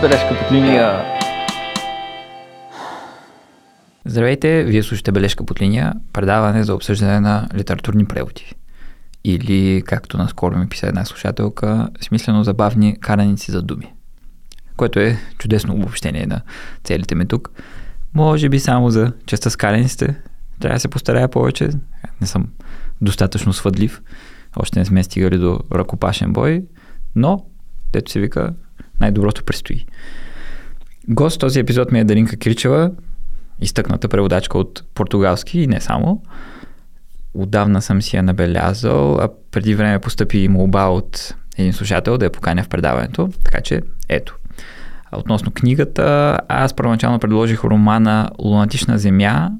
Бележка под линия. Здравейте, вие слушате Бележка под линия, предаване за обсъждане на литературни преводи. Или, както наскоро ми писа една слушателка, смислено забавни караници за думи. Което е чудесно обобщение на целите ми тук. Може би само за частта с караниците. Трябва да се постарая повече. Не съм достатъчно свъдлив. Още не сме стигали до ръкопашен бой. Но, дето се вика, най-доброто предстои. Гост този епизод ми е Даринка Кирчева, изтъкната преводачка от португалски и не само. Отдавна съм си я набелязал, а преди време постъпи молба от един слушател да я поканя в предаването, така че ето. Относно книгата, аз първоначално предложих романа Лунатична земя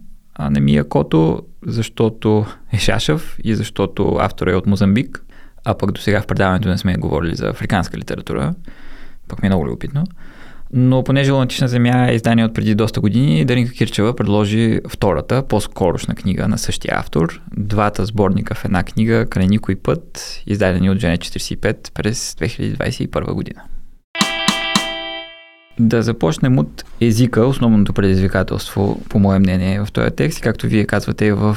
а не Мия Кото, защото е шашав и защото автор е от Мозамбик, а пък до сега в предаването не сме говорили за африканска литература пък ми е много любопитно. Но понеже Лунатична земя е издание от преди доста години, Даринка Кирчева предложи втората, по-скорошна книга на същия автор. Двата сборника в една книга, край никой път, издадени от Жене 45 през 2021 година. Да започнем от езика, основното предизвикателство, по мое мнение, в този текст, както вие казвате в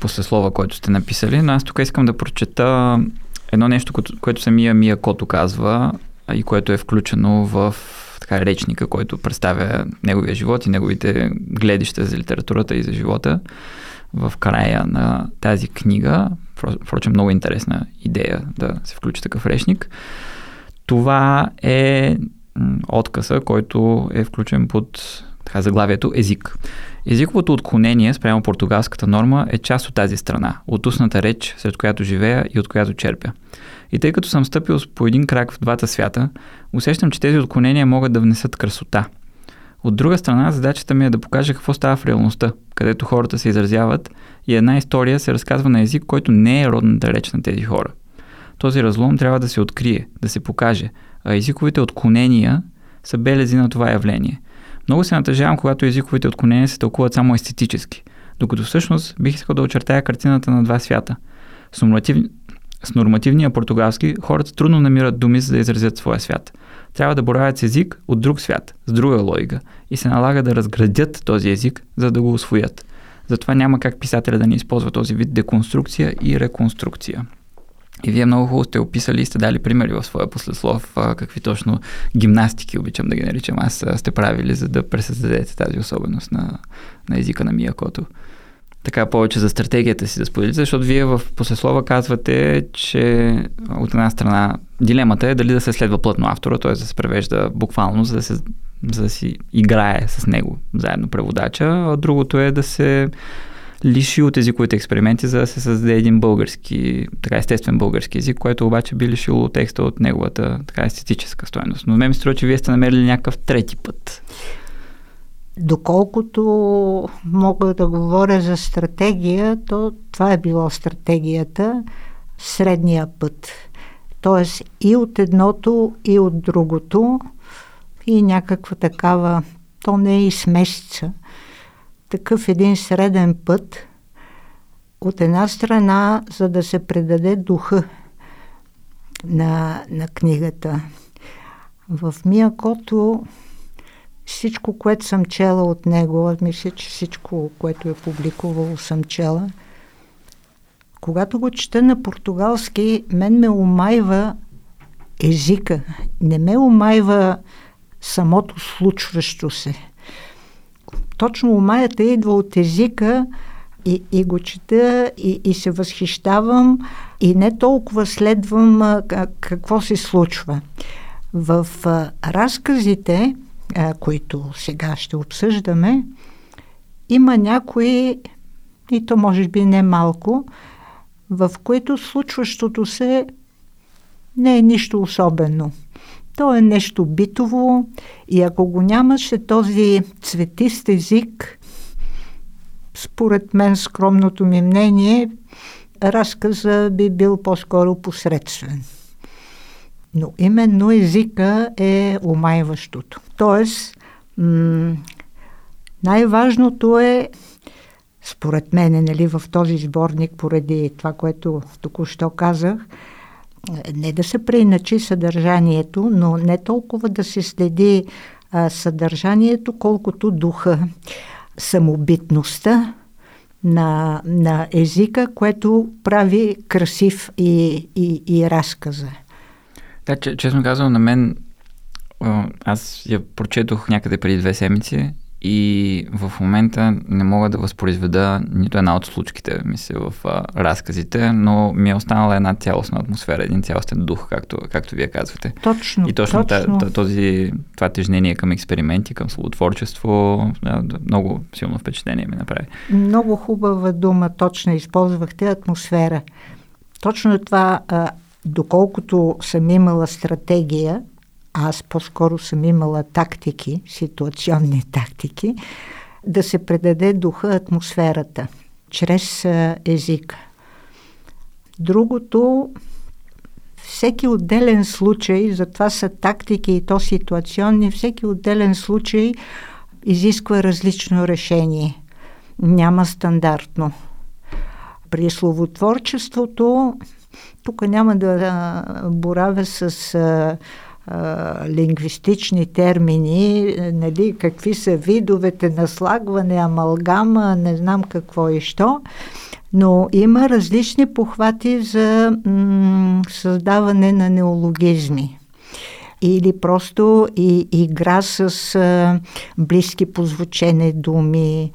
послеслова, който сте написали. Но аз тук искам да прочета едно нещо, което самия Мия Кото казва и което е включено в така, речника, който представя неговия живот и неговите гледища за литературата и за живота в края на тази книга. Впрочем, много интересна идея да се включи такъв речник. Това е откъса, който е включен под така, заглавието език. Езиковото отклонение спрямо португалската норма е част от тази страна, от устната реч, сред която живея и от която черпя. И тъй като съм стъпил по един крак в двата свята, усещам, че тези отклонения могат да внесат красота. От друга страна, задачата ми е да покажа какво става в реалността, където хората се изразяват и една история се разказва на език, който не е родната реч на тези хора. Този разлом трябва да се открие, да се покаже, а езиковите отклонения са белези на това явление. Много се натъжавам, когато езиковите отклонения се тълкуват само естетически, докато всъщност бих искал да очертая картината на два свята. С, норматив... с нормативния португалски хората трудно намират думи за да изразят своя свят. Трябва да боравят с език от друг свят, с друга логика и се налага да разградят този език, за да го освоят. Затова няма как писателя да не използва този вид деконструкция и реконструкция. И вие много хубаво сте описали и сте дали примери в своя послеслов, какви точно гимнастики, обичам да ги наричам аз, сте правили, за да пресъздадете тази особеност на, на езика на Миякото. Така повече за стратегията си да споделите, защото вие в послеслова казвате, че от една страна дилемата е дали да се следва плътно автора, т.е. да се превежда буквално, за да, се, за да си играе с него заедно преводача, а другото е да се лиши от езиковите експерименти, за да се създаде един български, така естествен български език, който обаче би лишило текста от неговата така естетическа стоеност. Но ме ми струва, че вие сте намерили някакъв трети път. Доколкото мога да говоря за стратегия, то това е било стратегията, средния път. Тоест и от едното, и от другото, и някаква такава, то не е и смесица – такъв един среден път, от една страна, за да се предаде духа на, на книгата. В Миякото всичко, което съм чела от него, аз мисля, че всичко, което е публикувало, съм чела. Когато го чета на португалски, мен ме омайва езика. Не ме омайва самото случващо се точно умаята идва от езика и, и го чета и, и се възхищавам и не толкова следвам а, какво се случва. В а, разказите, а, които сега ще обсъждаме, има някои, и то може би не малко, в които случващото се не е нищо особено – то е нещо битово и ако го нямаше този цветист език, според мен, скромното ми мнение, разказа би бил по-скоро посредствен. Но именно езика е омайващото. Тоест, м- най-важното е, според мен, нали, в този сборник, поради това, което току-що казах, не да се преиначи съдържанието, но не толкова да се следи а, съдържанието, колкото духа, самобитността на, на езика, което прави красив и, и, и разказа. Да, честно казвам, на мен аз я прочетох някъде преди две седмици и в момента не мога да възпроизведа нито една от случките, мисля, в а, разказите, но ми е останала една цялостна атмосфера, един цялостен дух, както, както вие казвате. Точно. И точно, точно. Та, този, това тежнение към експерименти, към словотворчество, много силно впечатление ми направи. Много хубава дума, точно използвахте атмосфера. Точно това, а, доколкото съм имала стратегия, аз по-скоро съм имала тактики, ситуационни тактики, да се предаде духа атмосферата чрез езика. Другото, всеки отделен случай, затова са тактики и то ситуационни, всеки отделен случай изисква различно решение. Няма стандартно. При словотворчеството, тук няма да боравя с лингвистични термини, нали, какви са видовете наслагване, амалгама, не знам какво и що, но има различни похвати за м- създаване на неологизми или просто и игра с а, близки по звучене думи.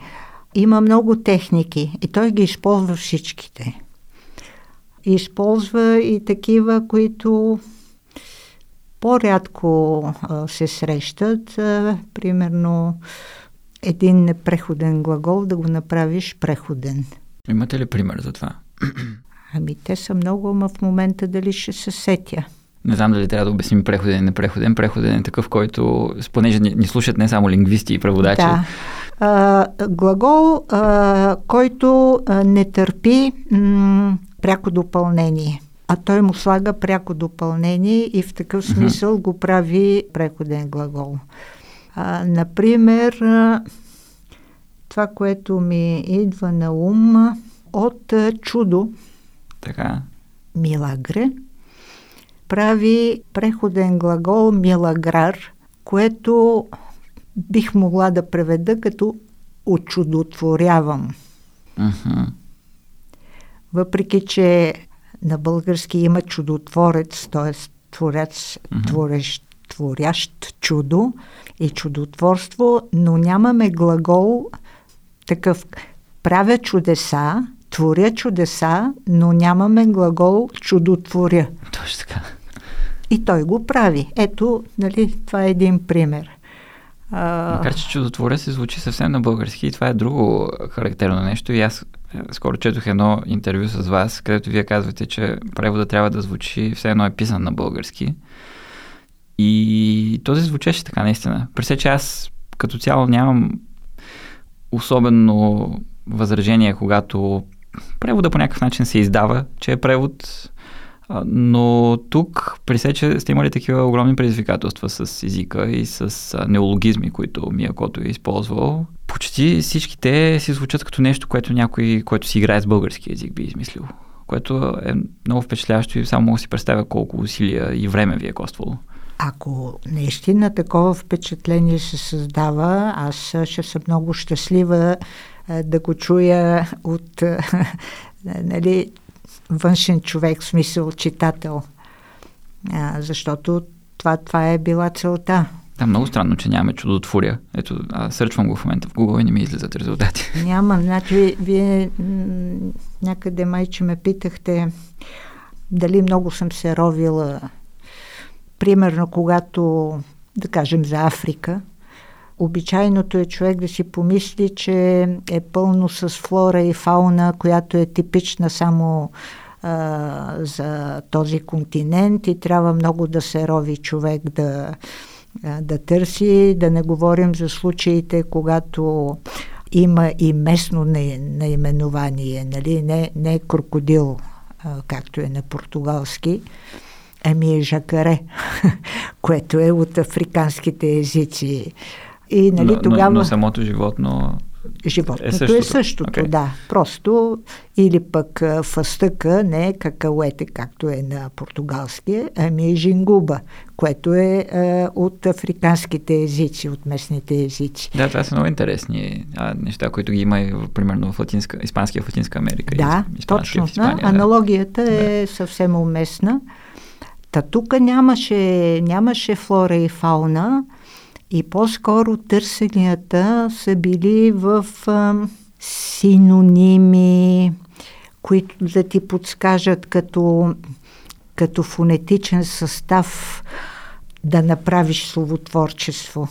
Има много техники и той ги използва всичките. Използва и такива, които по-рядко а, се срещат. А, примерно един непреходен глагол да го направиш преходен. Имате ли пример за това? Ами те са много, ама в момента дали ще се сетя. Не знам дали трябва да обясним преходен и непреходен. Преходен е такъв, който, понеже ни, ни слушат не само лингвисти и преводачи. Да. А, глагол, а, който а, не търпи м- пряко допълнение а той му слага пряко допълнение и в такъв смисъл mm-hmm. го прави преходен глагол. А, например, това, което ми идва на ум от чудо, така. милагре, прави преходен глагол милаграр, което бих могла да преведа като очудотворявам. Uh-huh. Въпреки, че на български има чудотворец, т.е. творец, mm-hmm. творещ, творящ чудо и чудотворство, но нямаме глагол такъв правя чудеса, творя чудеса, но нямаме глагол чудотворя. Точно така. И той го прави. Ето, нали, това е един пример. Макар, че чудотворя се звучи съвсем на български и това е друго характерно нещо. И аз скоро четох едно интервю с вас, където вие казвате, че превода трябва да звучи все едно е писан на български. И този звучеше така наистина. При че аз като цяло нямам особено възражение, когато превода по някакъв начин се издава, че е превод, но тук при се, че сте имали такива огромни предизвикателства с езика и с неологизми, които Миякото е използвал. Почти всички те си звучат като нещо, което някой, който си играе с български език би измислил. Което е много впечатляващо и само мога да си представя колко усилия и време ви е коствало. Ако наистина такова впечатление се създава, аз ще съм много щастлива да го чуя от нали, външен човек, в смисъл читател. А, защото това, това е била целта. Да, много странно, че нямаме чудотворя. Ето, аз сърчвам го в момента в Google и не ми излизат резултати. Няма. Значи, вие м- някъде майче ме питахте дали много съм се ровила. Примерно, когато, да кажем, за Африка, обичайното е човек да си помисли, че е пълно с флора и фауна, която е типична само а, за този континент и трябва много да се рови човек да, а, да търси, да не говорим за случаите, когато има и местно наименование, нали? не, не е крокодил, а, както е на португалски, ами е жакаре, което е от африканските езици. И, нали, но, тогава... но, но самото животно животното е същото, е същото okay. да. Просто или пък фастъка не е какауете, както е на португалски, ами е жингуба, което е е от африканските езици, от местните езици. Да, това са много интересни а, неща, които ги има и, примерно в Латинска, Испанския в Латинска Америка. Да, и точно. В Испания, да. Аналогията да. е съвсем уместна. Та тук нямаше, нямаше флора и фауна и по-скоро търсенията са били в а, синоними, които да ти подскажат като, като фонетичен състав да направиш словотворчество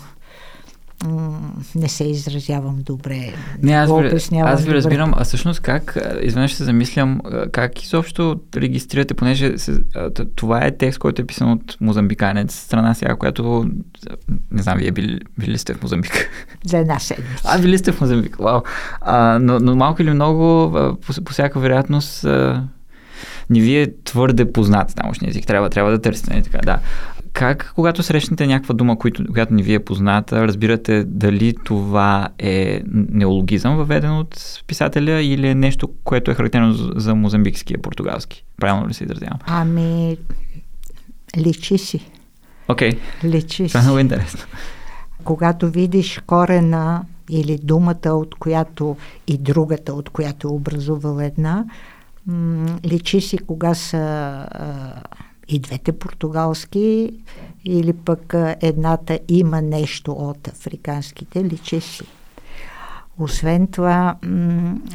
не се изразявам добре. Не, аз, ви, аз ви разбирам, а всъщност как, изведнъж се замислям, как изобщо регистрирате, понеже това е текст, който е писан от мозамбиканец, страна сега, която, не знам, вие били, били сте в Мозамбик? За една седмица. А, били сте в Мозамбик, вау. А, но, но малко или много, по, по всяка вероятност, не ви е твърде познат научния език. Трябва, трябва да търсите. Не, нали така, да. Как, когато срещнете някаква дума, която, която не ви е позната, разбирате дали това е неологизъм, въведен от писателя, или е нещо, което е характерно за, за мозамбикския португалски? Правилно ли се изразявам? Ами, личи си. Окей. Okay. Личи това е много интересно. Когато видиш корена или думата, от която и другата, от която е образувала една, м- личи си кога са и двете португалски, или пък едната има нещо от африканските, личи си. Освен това,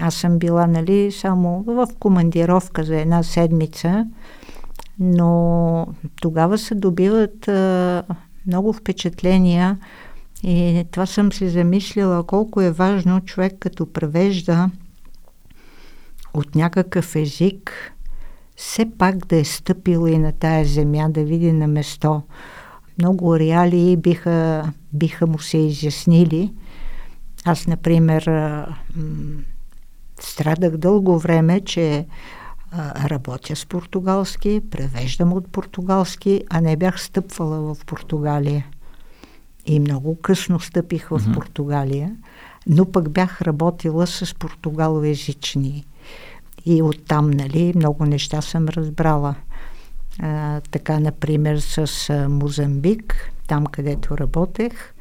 аз съм била нали, само в командировка за една седмица, но тогава се добиват а, много впечатления и това съм си замислила колко е важно човек като превежда от някакъв език все пак да е стъпил и на тая земя, да види на место. Много реалии биха, биха му се изяснили. Аз, например, страдах дълго време, че работя с португалски, превеждам от португалски, а не бях стъпвала в Португалия. И много късно стъпих в mm-hmm. Португалия, но пък бях работила с португалоязични и оттам, нали, много неща съм разбрала. А, така, например, с а, Мозамбик, там където работех,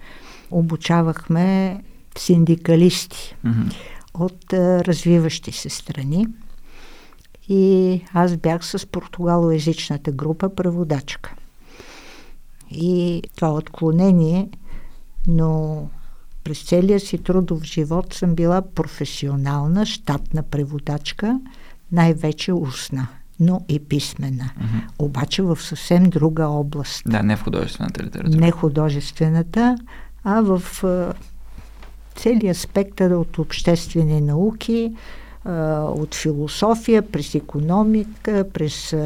обучавахме синдикалисти mm-hmm. от а, развиващи се страни. И аз бях с португалоязичната група преводачка. И това отклонение, но през целия си трудов живот съм била професионална, щатна преводачка, най-вече устна, но и писмена. Mm-hmm. Обаче в съвсем друга област. Да, не в художествената литература. Не художествената, а в целият спектър от обществени науки, от философия, през економика, през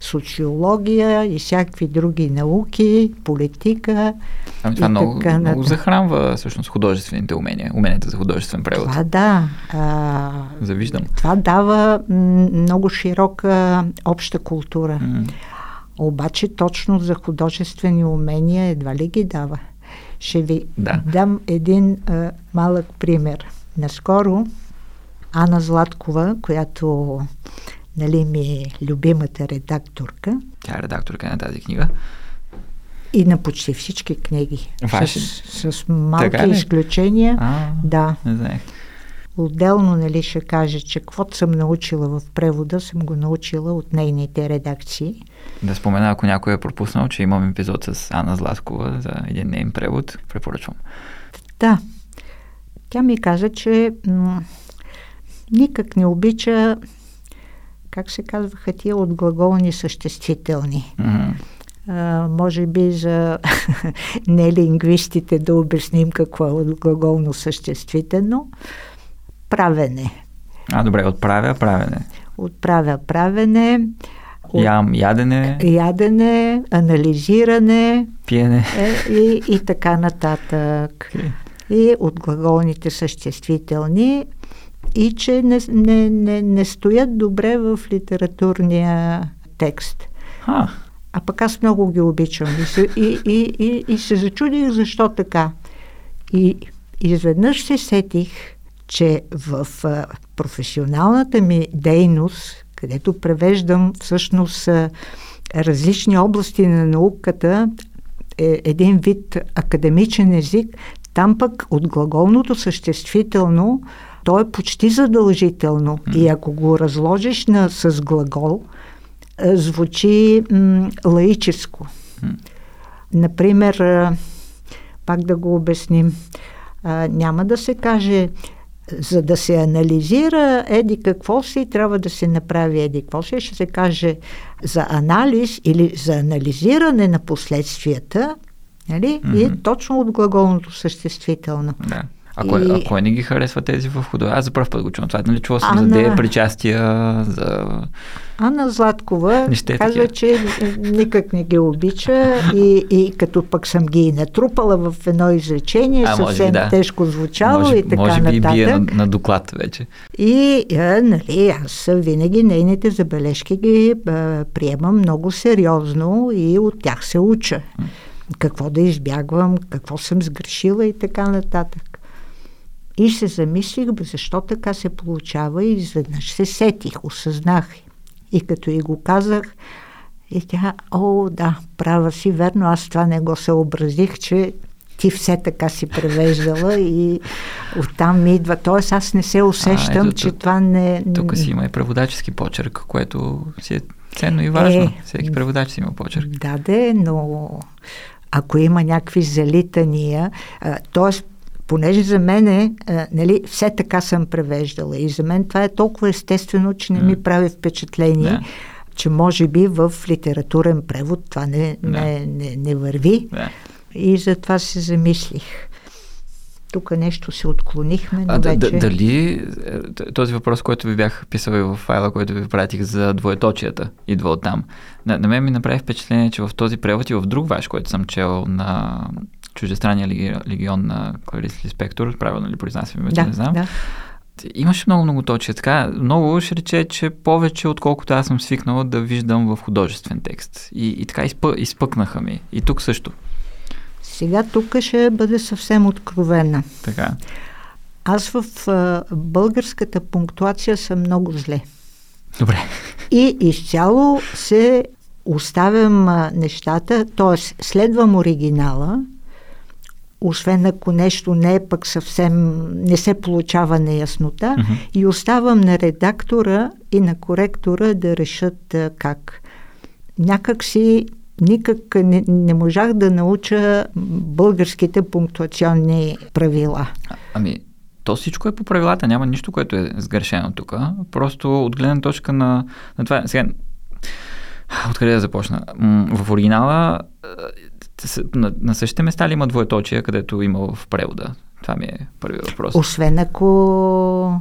социология и всякакви други науки, политика. Ами това много, така, много захранва всъщност художествените умения, уменията за художествен превод. Това да. А, Завиждам. Това дава много широка обща култура. Mm. Обаче точно за художествени умения едва ли ги дава. Ще ви да. дам един а, малък пример. Наскоро Ана Златкова, която нали, ми е любимата редакторка. Тя е редакторка на тази книга. И на почти всички книги. Ваши? С, с малки изключения. А, да. Не знаех. Отделно нали, ще кажа, че каквото съм научила в превода, съм го научила от нейните редакции. Да спомена, ако някой е пропуснал, че имам епизод с Ана Златкова за един нейн превод, препоръчвам. Да. Тя ми каза, че м- никак не обича, как се казваха тия от глаголни съществителни. Mm-hmm. А, може би за нелингвистите да обясним какво е от глаголно съществително. Правене. А, добре, отправя правене. Отправя правене. От... Ям, ядене. Ядене, анализиране. Пиене. Е, и, и така нататък. Okay. И от глаголните съществителни и че не, не, не, не стоят добре в литературния текст. А, а пък аз много ги обичам и се, и, и, и, и се зачудих защо така. И изведнъж се сетих, че в професионалната ми дейност, където превеждам всъщност различни области на науката, е един вид академичен език, там пък от глаголното съществително то е почти задължително. Mm. И ако го разложиш на, с глагол, звучи м, лаическо. Mm. Например, пак да го обясним, а, няма да се каже за да се анализира еди какво си, трябва да се направи еди какво си, ще се каже за анализ или за анализиране на последствията, нали? Mm-hmm. и точно от глаголното съществително. Да. А кой, и... а кой не ги харесва тези в худо? Аз за първ път го чувам това. Нали чувал съм Ана... за дея причастия, за... Анна Златкова Нище казва, че никак не ги обича и, и като пък съм ги натрупала в едно изречение, а, съвсем да. тежко звучало може, и така може би нататък. бие на, на доклад вече. И, а, нали, аз винаги нейните забележки ги а, приемам много сериозно и от тях се уча. Какво да избягвам, какво съм сгрешила и така нататък. И се замислих, защо така се получава и изведнъж се сетих, осъзнах. И като и го казах, и тя, о, да, права си, верно, аз това не го съобразих, че ти все така си превеждала и оттам ми идва. Тоест аз не се усещам, а, ето, че това не... Тук си има и преводачески почерк, което си е ценно и важно. Е, Всеки преводач си има почерк. Да, де, но ако има някакви залитания, т.е понеже за мен е, нали, все така съм превеждала и за мен това е толкова естествено, че не ми прави впечатление, да. че може би в литературен превод това не, да. не, не, не върви. Да. И затова се замислих. Тук нещо се отклонихме, но а, вече... Да, дали е, този въпрос, който ви бях писал и в файла, който ви пратих за двоеточията, идва от там. На, на мен ми направи впечатление, че в този превод и в друг ваш, който съм чел на чуждестранния легион на Кларис Лиспектор, правилно ли произнасям името, да, не знам. Да. Имаше много много точи. Така, много ще рече, че повече, отколкото аз съм свикнала да виждам в художествен текст. И, и така изпъ, изпъкнаха ми. И тук също. Сега тук ще бъде съвсем откровена. Така. Аз в а, българската пунктуация съм много зле. Добре. И изцяло се оставям а, нещата, т.е. следвам оригинала, освен ако нещо не е пък съвсем, не се получава неяснота, uh-huh. и оставам на редактора и на коректора да решат как. Някак си никак не, не можах да науча българските пунктуационни правила. А, ами, то всичко е по правилата, няма нищо, което е сгрешено тук. Просто от гледна точка на, на това. Сега, откъде да започна? В оригинала на, на същите места ли има двоеточия, където има в превода? Това ми е първият въпрос. Освен ако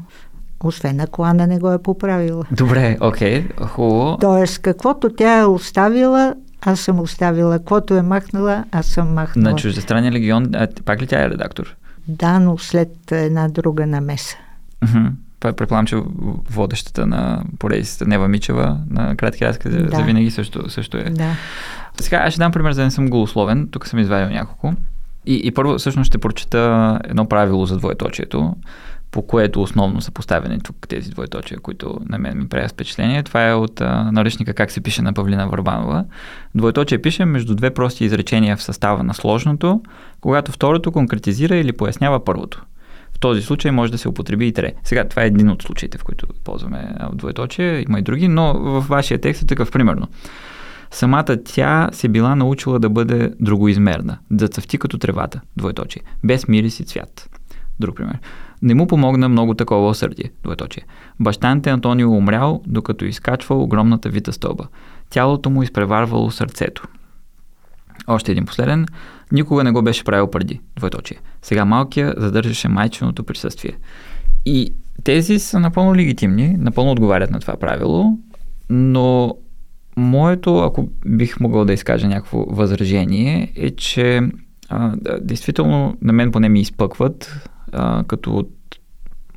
освен ако Ана не го е поправила. Добре, окей, okay, хубаво. Тоест, каквото тя е оставила, аз съм оставила. Каквото е махнала, аз съм махнала. На чуждестранния легион, а, пак ли тя е редактор? Да, но след една друга намеса. Uh-huh. Предполагам, че водещата на поредицата Нева Мичева на кратки разкази да. за винаги също, също е. Да. Сега аз ще дам пример, за да не съм голословен. Тук съм извадил няколко. И, и първо всъщност ще прочета едно правило за двоеточието, по което основно са поставени тук тези двоеточия, които на мен ми правят впечатление. Това е от а, наръчника как се пише на Павлина Върбанова. Двоеточие пише между две прости изречения в състава на сложното, когато второто конкретизира или пояснява първото. В този случай може да се употреби и тре. Сега, това е един от случаите, в които ползваме двоеточие, има и други, но в вашия текст е такъв примерно. Самата тя се била научила да бъде другоизмерна, да цъфти като тревата, двоеточие, без мирис и цвят. Друг пример. Не му помогна много такова осърдие, двоеточие. Бащанте Антонио умрял, докато изкачвал огромната вита стълба. Тялото му изпреварвало сърцето. Още един последен. Никога не го беше правил преди, двоеточие. Сега малкия задържаше майченото присъствие. И тези са напълно легитимни, напълно отговарят на това правило, но моето, ако бих могъл да изкажа някакво възражение, е, че а, действително на мен поне ми изпъкват а, като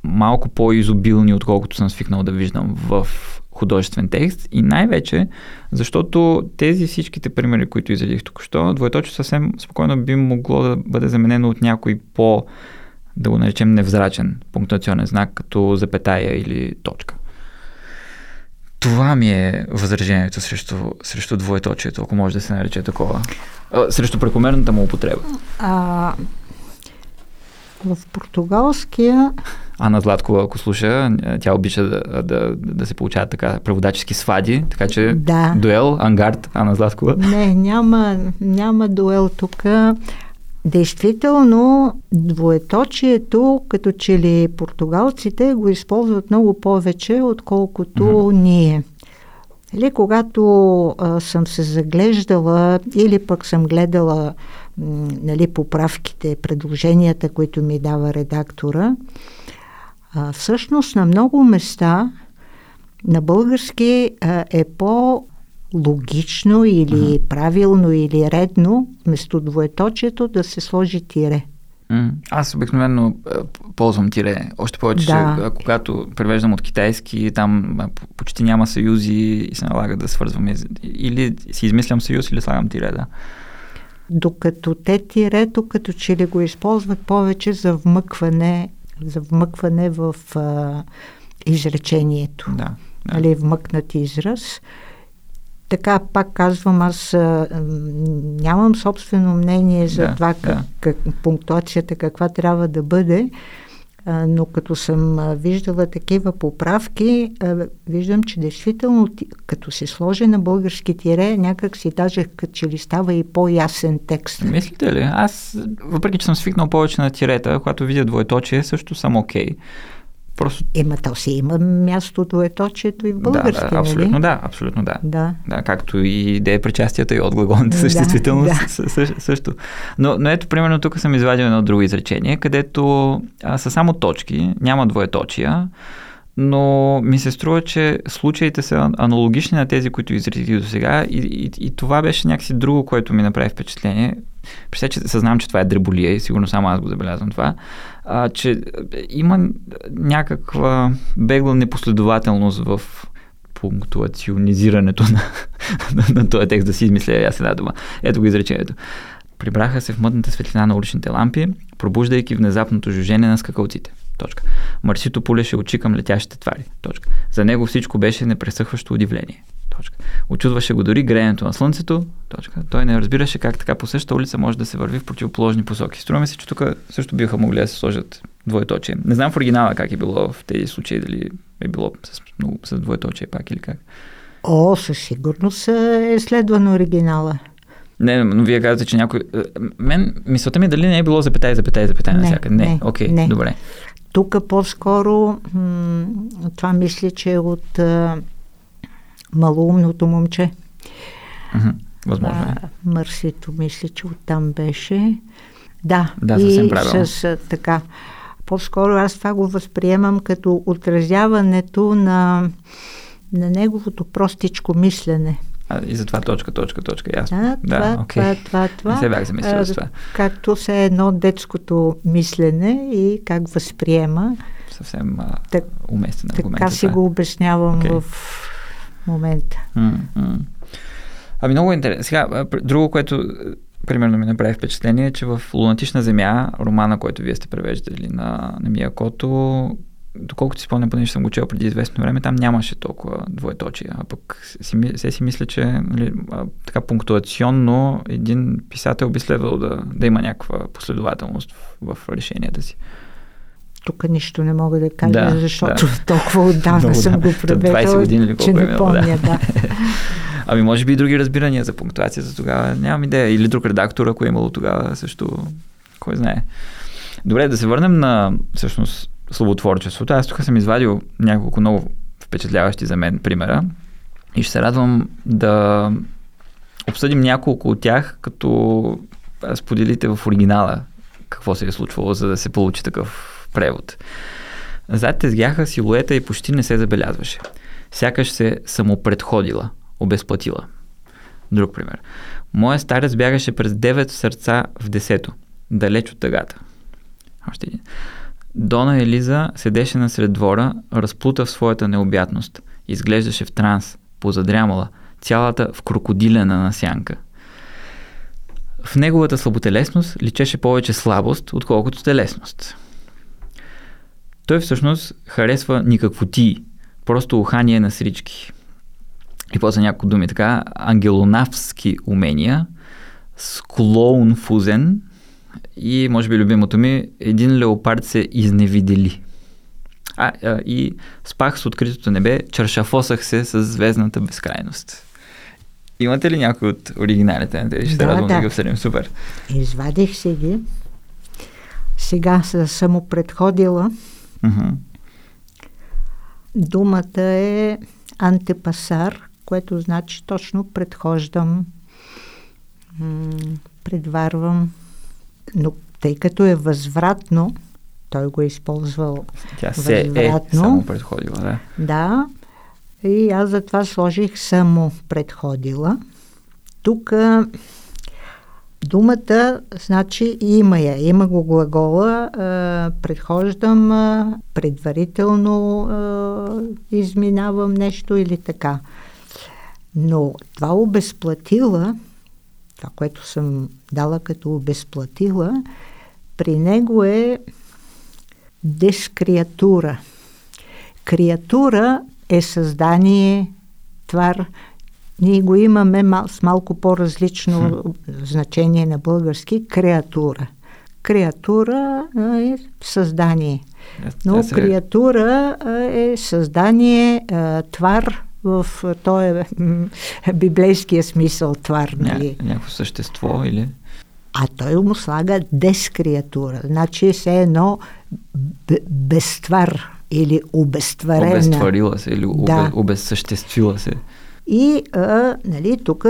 малко по-изобилни, отколкото съм свикнал да виждам в художествен текст и най-вече, защото тези всичките примери, които изредих тук що, двоеточие съвсем спокойно би могло да бъде заменено от някой по да го наречем невзрачен пунктуационен знак, като запетая или точка. Това ми е възражението срещу, срещу двоеточието, ако може да се нарече такова. Срещу прекомерната му употреба. А, в португалския... Ана Златкова, ако слуша, тя обича да, да, да се получават така преводачески свади, така че да. дуел, ангард, Ана Златкова. Не, няма, няма дуел тук. Действително, двоеточието, като че ли португалците го използват много повече, отколкото mm-hmm. ние. Или когато а, съм се заглеждала или пък съм гледала нали, поправките, предложенията, които ми дава редактора, а, всъщност на много места на български а, е по логично или uh-huh. правилно или редно вместо двоеточието да се сложи тире. Mm. Аз обикновено ползвам тире. Още повече, да. когато превеждам от китайски, там почти няма съюзи и се налага да свързвам. Или си измислям съюз, или слагам тире, да. Докато те тирето, като че ли го използват повече за вмъкване, за вмъкване в а, изречението. Да, да. Нали, вмъкнат израз. Така, пак казвам, аз а, нямам собствено мнение за да, това как, да. как, пунктуацията каква трябва да бъде, но като съм виждала такива поправки, виждам, че действително, като се сложи на български тире, някак си даже като че ли става и по-ясен текст. Мислите ли? Аз, въпреки че съм свикнал повече на тирета, когато видя двоеточие, също съм окей. Okay Просто... Ема то си има място двоеточието и в български, да, да, абсолютно нали? да, абсолютно да. да. да както и е причастията и от глаголната съществителност да, също, също. Но, но ето, примерно, тук съм извадил едно друго изречение, където а, са само точки, няма двоеточия, но ми се струва, че случаите са аналогични на тези, които изредих до сега и, и, и това беше някакси друго, което ми направи впечатление. Представя, че съзнавам, че това е дреболия и сигурно само аз го забелязвам това, а, че има някаква бегла непоследователност в пунктуационизирането на, на, на този текст, да си измисля аз една дума. Ето го изречението. Прибраха се в мътната светлина на уличните лампи, пробуждайки внезапното жужене на скакалците. Точка. Марсито полеше очи към летящите твари. Точка. За него всичко беше непресъхващо удивление. Точка. Очудваше го дори греенето на слънцето. Точка. Той не разбираше как така по същата улица може да се върви в противоположни посоки. Струва ми се, че тук също биха могли да се сложат двоеточие. Не знам в оригинала как е било в тези случаи, дали е било с, много, с двоеточие пак или как. О, със сигурност е следвано оригинала. Не, но вие казвате, че някой... Е, мен мисълта ми е дали не е било запетай, запетай, запетай на всяка. Не, окей, okay, добре. Тук по-скоро м- това мисля, че е от а, малоумното момче. възможно е. Мърсито мисля, че оттам беше. Да, да и правилно. с така. По-скоро аз това го възприемам като отразяването на, на неговото простичко мислене. А, и затова точка, точка, точка, ясно. Да, да това, okay. това, това, това. Не се бях замислил за това. Както се едно детското мислене и как възприема. Съвсем а, так, уместен аргумент. Така си го обяснявам okay. в момента. Mm-hmm. Ами много интересно. Сега, друго, което примерно ми направи впечатление, е, че в Лунатична земя, романа, който вие сте превеждали на, на Миякото, доколкото си спомням, понеже съм го чел преди известно време, там нямаше толкова двоеточия. А пък си, се си мисля, че нали, така пунктуационно един писател би следвал да, да има някаква последователност в, в решенията си. Тук нищо не мога да кажа, да, защото да. толкова отдавна Много, съм да. го преведала, че не е помня. Да. да. ами може би и други разбирания за пунктуацията тогава. Нямам идея. Или друг редактор, ако е имало тогава също. Кой знае. Добре, да се върнем на всъщност словотворчеството. Аз тук съм извадил няколко много впечатляващи за мен примера и ще се радвам да обсъдим няколко от тях, като споделите в оригинала какво се е случвало, за да се получи такъв превод. Зад тезгяха силуета и почти не се забелязваше. Сякаш се самопредходила, обезплатила. Друг пример. Моя старец бягаше през 9 сърца в десето, далеч от тъгата. Още един. Дона Елиза седеше насред двора, разплута в своята необятност. Изглеждаше в транс, позадрямала, цялата в крокодилена насянка. В неговата слаботелесност личеше повече слабост, отколкото телесност. той всъщност харесва никакво ти, просто ухание на срички. И после няколко думи така, ангелонавски умения, склоун фузен и може би любимото ми, един леопард се изневидели. А, а, и спах с откритото небе, чаршафосах се с звездната безкрайност. Имате ли някой от оригиналите на тези? Ще да, радвам да. да ги обсъдим. Супер. Извадих се ги. Сега съм му предходила. Uh-huh. Думата е антепасар, което значи точно предхождам, предварвам. Но тъй като е възвратно, той го е използвал Тя се възвратно. е само предходила, да. Да, и аз затова сложих само предходила. Тук думата, значи има я, има го глагола, предхождам, предварително изминавам нещо или така. Но това обезплатила, това, което съм дала като обезплатила, при него е дескриатура. Креатура е създание, твар. Ние го имаме мал, с малко по-различно хм. значение на български креатура. Креатура е създание. Но креатура е създание, твар в този е библейския смисъл твар. Нали? Ня, някакво същество или? А той му слага дескреатура. Значи е все едно безствар или обезтварена. Обезтварила се или да. обезсъществила се. И а, нали, тук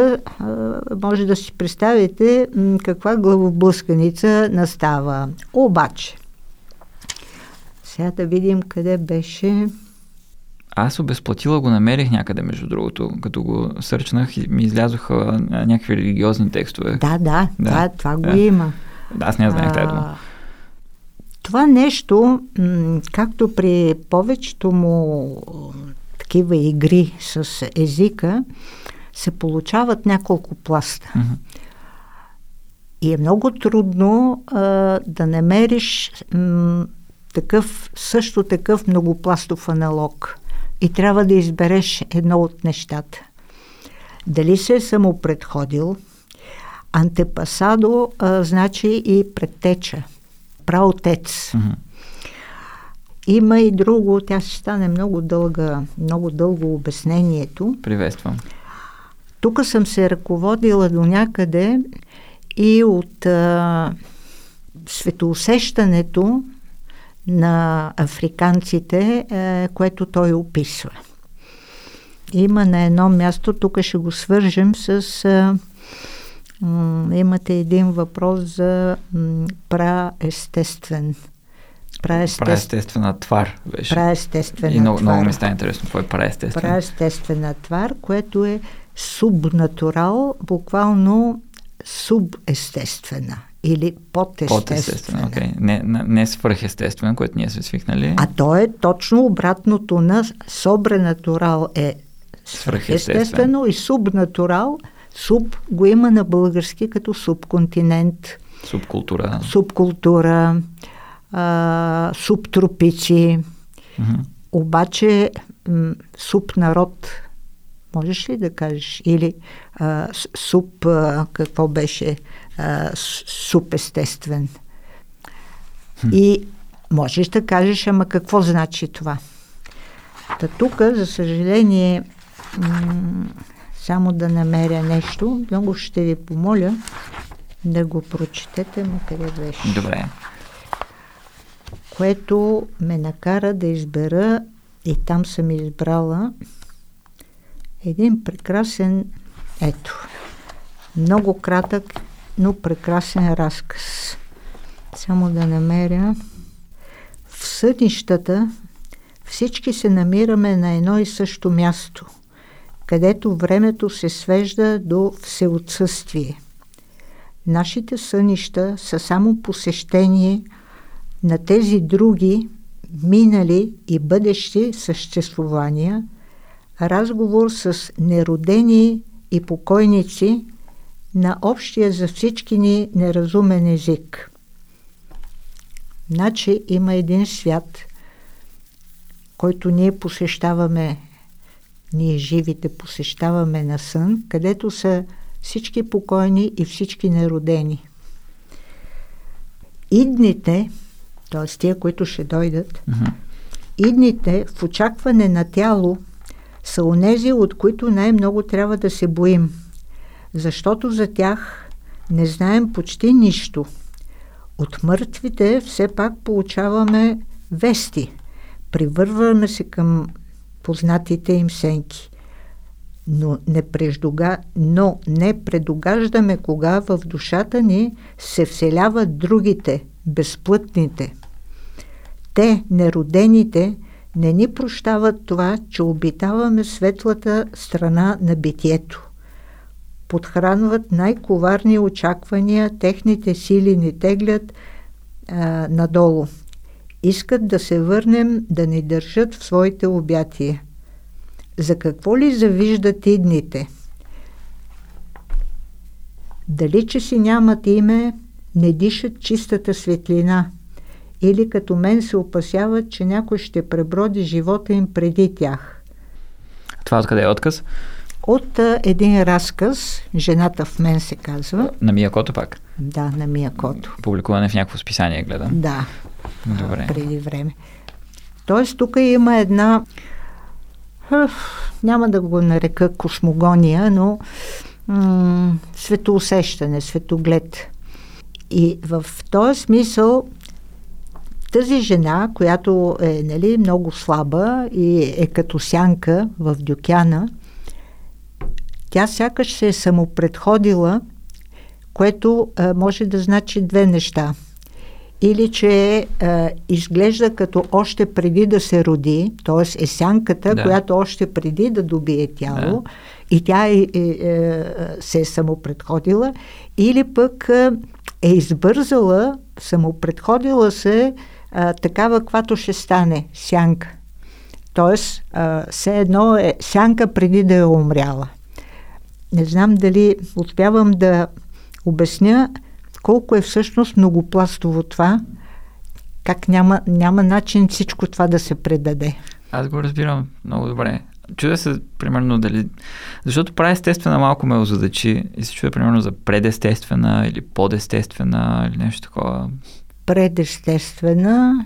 може да си представите м, каква главоблъсканица настава. Обаче, сега да видим къде беше. Аз обезплатила го намерих някъде, между другото. Като го сърчнах, ми излязоха някакви религиозни текстове. Да, да, да, да това да. го има. Да, аз не знаех тази дума. Това нещо, както при повечето му такива игри с езика, се получават няколко пласта. Mm-hmm. И е много трудно а, да намериш м, такъв, също такъв многопластов аналог. И трябва да избереш едно от нещата. Дали се е самопредходил, антепасадо а, значи и предтеча – праотец. Mm-hmm. Има и друго, тя ще стане много дълга, много дълго обяснението. Приветствам. Тук съм се ръководила до някъде и от а, светоусещането на африканците, а, което той описва. Има на едно място, тук ще го свържем с а, имате един въпрос за праестествен. Праестествен. Праестествена твар беше. Праестествена И много, твар. много ми става интересно какво е праестествена. Праестествена твар, което е субнатурал, буквално субестествена или подестествена. Подестествена, okay. Не, не свръхестествена, което ние сме свикнали. А то е точно обратното на собренатурал е свръхестествено и субнатурал – Суб го има на български като субконтинент. Субкултура. Субкултура, а, субтропици. Mm-hmm. Обаче м, субнарод, можеш ли да кажеш? Или а, суб, а, какво беше? А, субестествен. Mm-hmm. И можеш да кажеш, ама какво значи това? Та тук, за съжаление, м- само да намеря нещо. Много ще ви помоля да го прочетете, но къде беше. Добре. Което ме накара да избера и там съм избрала един прекрасен, ето, много кратък, но прекрасен разказ. Само да намеря. В съдищата всички се намираме на едно и също място – където времето се свежда до всеотсъствие. Нашите сънища са само посещение на тези други, минали и бъдещи съществувания, разговор с неродени и покойници на общия за всички ни неразумен език. Значи има един свят, който ние посещаваме, ние живите посещаваме на сън, където са всички покойни и всички неродени. Идните, т.е. тия, които ще дойдат, uh-huh. идните в очакване на тяло са онези, от които най-много трябва да се боим, защото за тях не знаем почти нищо. От мъртвите все пак получаваме вести. Привърваме се към познатите им сенки. Но не, преждога, но не предогаждаме кога в душата ни се вселяват другите, безплътните. Те, неродените, не ни прощават това, че обитаваме светлата страна на битието. Подхранват най-коварни очаквания, техните сили ни теглят а, надолу. Искат да се върнем, да ни държат в своите обятия. За какво ли завиждат идните? Дали, че си нямат име, не дишат чистата светлина – или като мен се опасяват, че някой ще преброди живота им преди тях. Това откъде е отказ? От а, един разказ, Жената в мен се казва. На Миякото пак? Да, на Миякото. Публикуване в някакво списание, гледам. Да. Добре. А, преди време. Тоест, тук има една няма да го нарека космогония, но м- светоусещане, светоглед. И в този смисъл тази жена, която е нали, много слаба и е като сянка в дюкяна, тя сякаш се е самопредходила, което а, може да значи две неща. Или че а, изглежда като още преди да се роди, т.е. е сянката, да. която още преди да добие тяло, да. и тя е, е, е, се е самопредходила, или пък е избързала, самопредходила се а, такава, каквато ще стане сянка. Тоест, а, все едно е сянка преди да е умряла. Не знам дали успявам да обясня колко е всъщност многопластово това, как няма, няма начин всичко това да се предаде. Аз го разбирам много добре. Чудя се, примерно, дали... Защото прави естествена малко ме озадачи и се чудя, примерно, за предестествена или подестествена или нещо такова предестествена,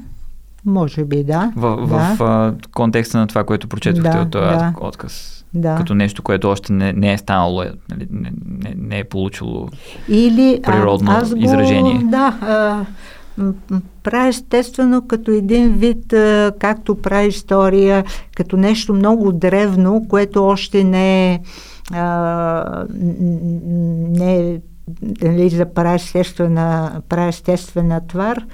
може би да. В, да. в в контекста на това, което прочетохте да, от този да. отказ. Да. Като нещо, което още не, не е станало, нали, не, не, не е получило Или, природно а, аз го, изражение. Да, а, прави естествено като един вид, а, както прави история, като нещо много древно, което още не е, а, не е нали, за праестествена, праестествена твар,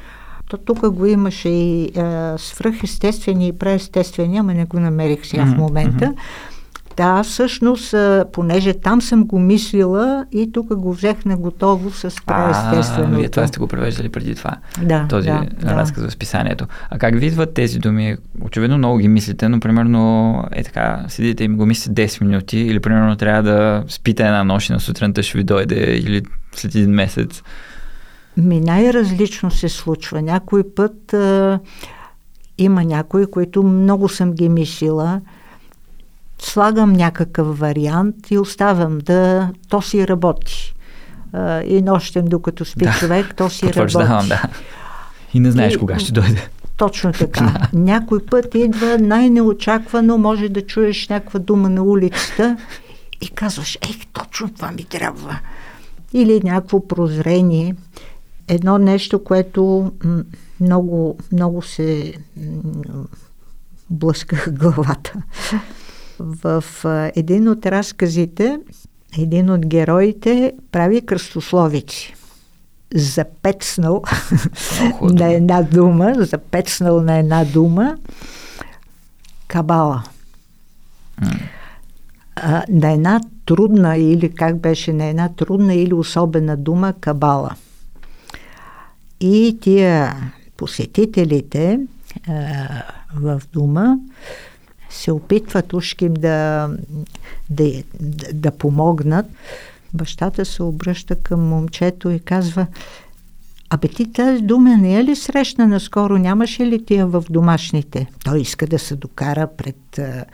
то тук го имаше и а, свръхестествени и праестествени, ама не го намерих сега mm-hmm. в момента. Да, всъщност, понеже там съм го мислила и тук го взех на готово с преестествено. Вие това сте го превеждали преди това, да, този да, разказ в списанието. А как ви идват тези думи? Очевидно много ги мислите, но примерно е така, седите и го мислите 10 минути или примерно трябва да спите една нощ и на сутринта ще ви дойде или след един месец. Ми най-различно се случва. Някой път а, има някои, които много съм ги мислила, слагам някакъв вариант и оставям да то си работи. А, и нощем, докато спи да, човек, то си работи. да. И не знаеш и, кога ще дойде. Точно така. Някой път идва най-неочаквано, може да чуеш някаква дума на улицата и казваш, ех, точно това ми трябва. Или някакво прозрение. Едно нещо, което много, много се блъсках главата. В един от разказите, един от героите прави кръстословици. Запецнал на една дума, запецнал на една дума, кабала. А, на една трудна или как беше, на една трудна или особена дума кабала. И тия посетителите а, в дума се опитват ушким да, да, да, помогнат, бащата се обръща към момчето и казва Абе ти тази дума не е ли срещна наскоро? Нямаше ли тия в домашните? Той иска да се докара пред а,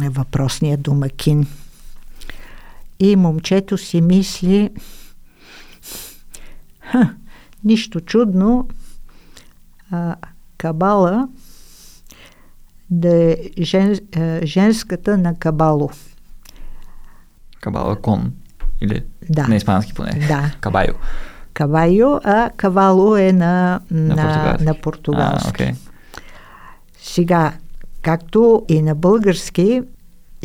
въпросния домакин. И момчето си мисли, Ха, нищо чудно, а, кабала да е жен, а, женската на кабало. Кабала кон. Или Да. на испански поне. Да. Кабайо. Кавайо, а кавало е на, на, португалски. на португалски. А, окей. Сега, както и на български,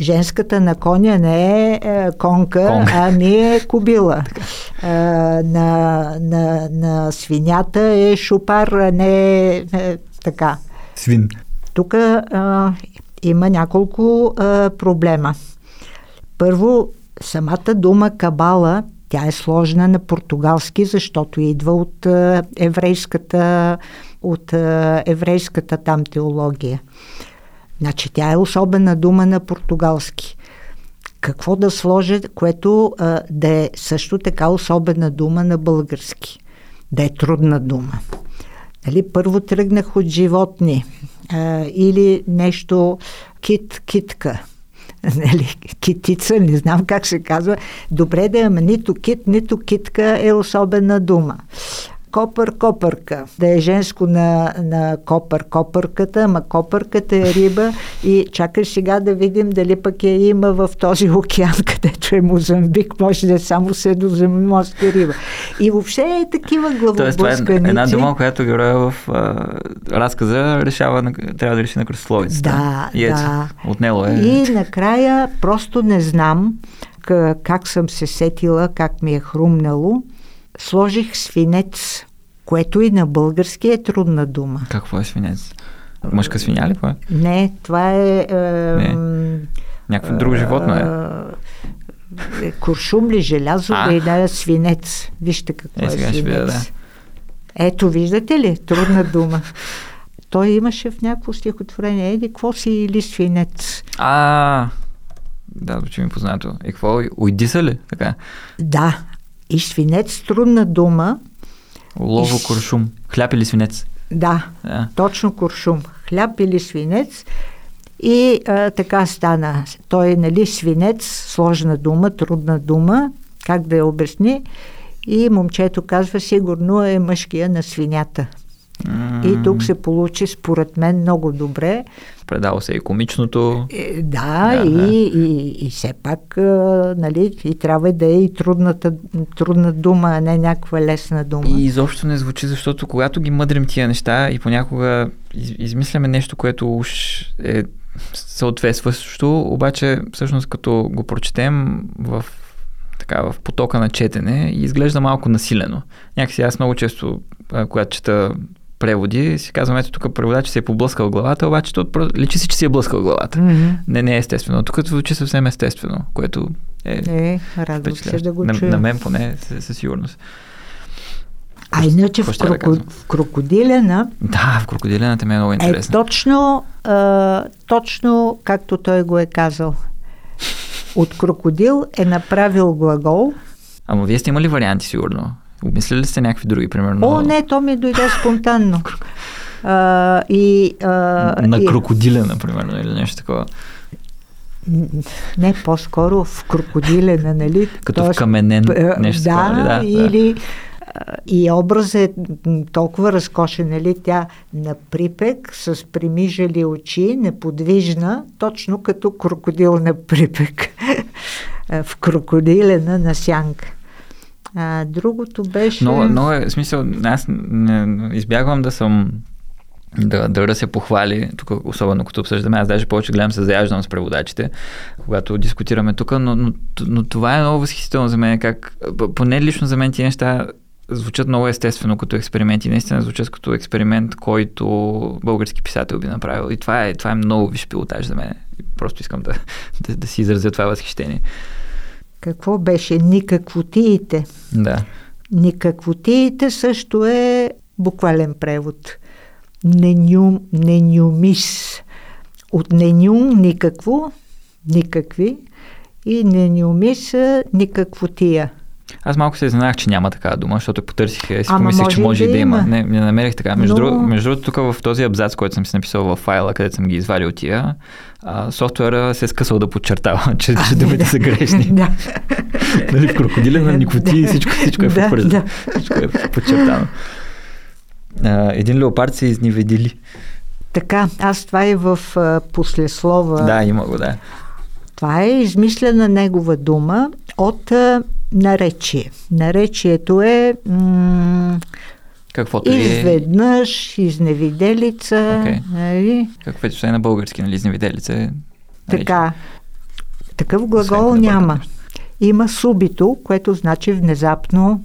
женската на коня не е, е конка, Конка. а не е кобила. На, на, на свинята е шупар, а не е, е така. Свин. Тук има няколко а, проблема. Първо, самата дума кабала, тя е сложна на португалски, защото идва от а, еврейската, от а, еврейската там теология. Значи тя е особена дума на португалски. Какво да сложа, което а, да е също така особена дума на български? Да е трудна дума. Нали, първо тръгнах от животни а, или нещо кит, китка. Нали, китица, не знам как се казва. Добре да е, ама нито кит, нито китка е особена дума. Копър, копърка. Да е женско на, на копър, копърката, ама копърката е риба и чакай сега да видим дали пък я има в този океан, където е Мозамбик, може да е само средоземноморска риба. И въобще е такива Тоест, това е една дума, която героя в а, разказа решава, трябва да реши на кръстословицата. Да, и ето, да. Отнело е. И накрая просто не знам как съм се сетила, как ми е хрумнало. Сложих свинец, което и на български е трудна дума. Какво е свинец? Мъжка свиня ли? Е? Не, това е... е Не. Някакво друго животно е. е, Куршум ли, желязо А. ли, да, свинец. Вижте какво Е, е, сега ще видя, свинец. да. Ето, виждате ли? Трудна дума. Той имаше в някакво стихотворение. Еди, какво си или свинец? А, да, звучи ми познато. И какво? Уйди са ли? Така. Да, и свинец трудна дума. Лово И куршум. Хляб или свинец? Да, Да. точно куршум. Хляб или свинец. И а, така стана. Той, нали, свинец, сложна дума, трудна дума, как да я обясни. И момчето казва, сигурно е мъжкия на свинята. И тук се получи, според мен, много добре. Предало се и комичното. Е, да, Да, и, да. И, и все пак, а, нали, и трябва да е и трудната, трудна дума, а не някаква лесна дума. И изобщо не звучи, защото когато ги мъдрим тия неща и понякога из, измисляме нещо, което уж е съответстващо, обаче всъщност като го прочетем в така, в потока на четене и изглежда малко насилено. Някакси аз много често, когато чета преводи, си казвам, ето тук преводач се е поблъскал главата, обаче то личи си, че си е блъскал главата. Мгм. Не, не е естествено. Тук звучи съвсем естествено, което е Е, радвам се да го на, чуя. на мен поне със, сигурност. А иначе в, да кроко, казвам? в крокодилена Да, в крокодилената ми е много е интересно. точно, а, точно както той го е казал. От крокодил е направил глагол. Ама вие сте имали варианти, сигурно. Обмислили ли сте някакви други, примерно? О, не, то ми дойде спонтанно. А, и, а, На и, примерно, или нещо такова. Не, по-скоро в крокодилена, нали? Като в Тоест, каменен, п- нещо да, такова, нали? Да, да. или а, и образът е толкова разкошен, нали? Тя на припек, с примижали очи, неподвижна, точно като крокодил на припек. А, в крокодилена на сянка. А, другото беше... Но, но е, смисъл, аз не, избягвам да съм да, да се похвали, тук особено като обсъждаме, аз даже повече гледам се заяждам с преводачите, когато дискутираме тук, но, но, но това е много възхитително за мен, как, поне лично за мен тия неща звучат много естествено като експерименти, наистина звучат като експеримент, който български писател би направил и това е, това е много виш пилотаж за мен. Просто искам да, да, да си изразя това възхищение. Какво беше? Никаквотиите. Да. Никаквотиите също е буквален превод. Ненюм, ненюмис. От ненюм никакво, никакви и ненюмис никаквотия. Аз малко се изненах, че няма такава дума, защото потърсих и си Ама помислих, може че може и да да има. има. Не, не намерих така. Между, Но- друго, между другото, тук в този абзац, който съм си написал в файла, където съм ги извадил тия, а, софтуера се е скъсал да подчертава, че, че думите са грешни. да. нали, в крокодила на никоти и всичко, всичко е Да, в да. Всичко е подчертано. А, един леопард се изневедели. Така, аз това е в а, послеслова. Да, има го, да. Това е измислена негова дума от а, наречие. Наречието е м- Каквото е, изведнъж, изневиделица, Окей. нали? каквото ще е на български, нали, изневиделица. е Така. Такъв глагол няма. Има субито, което значи внезапно,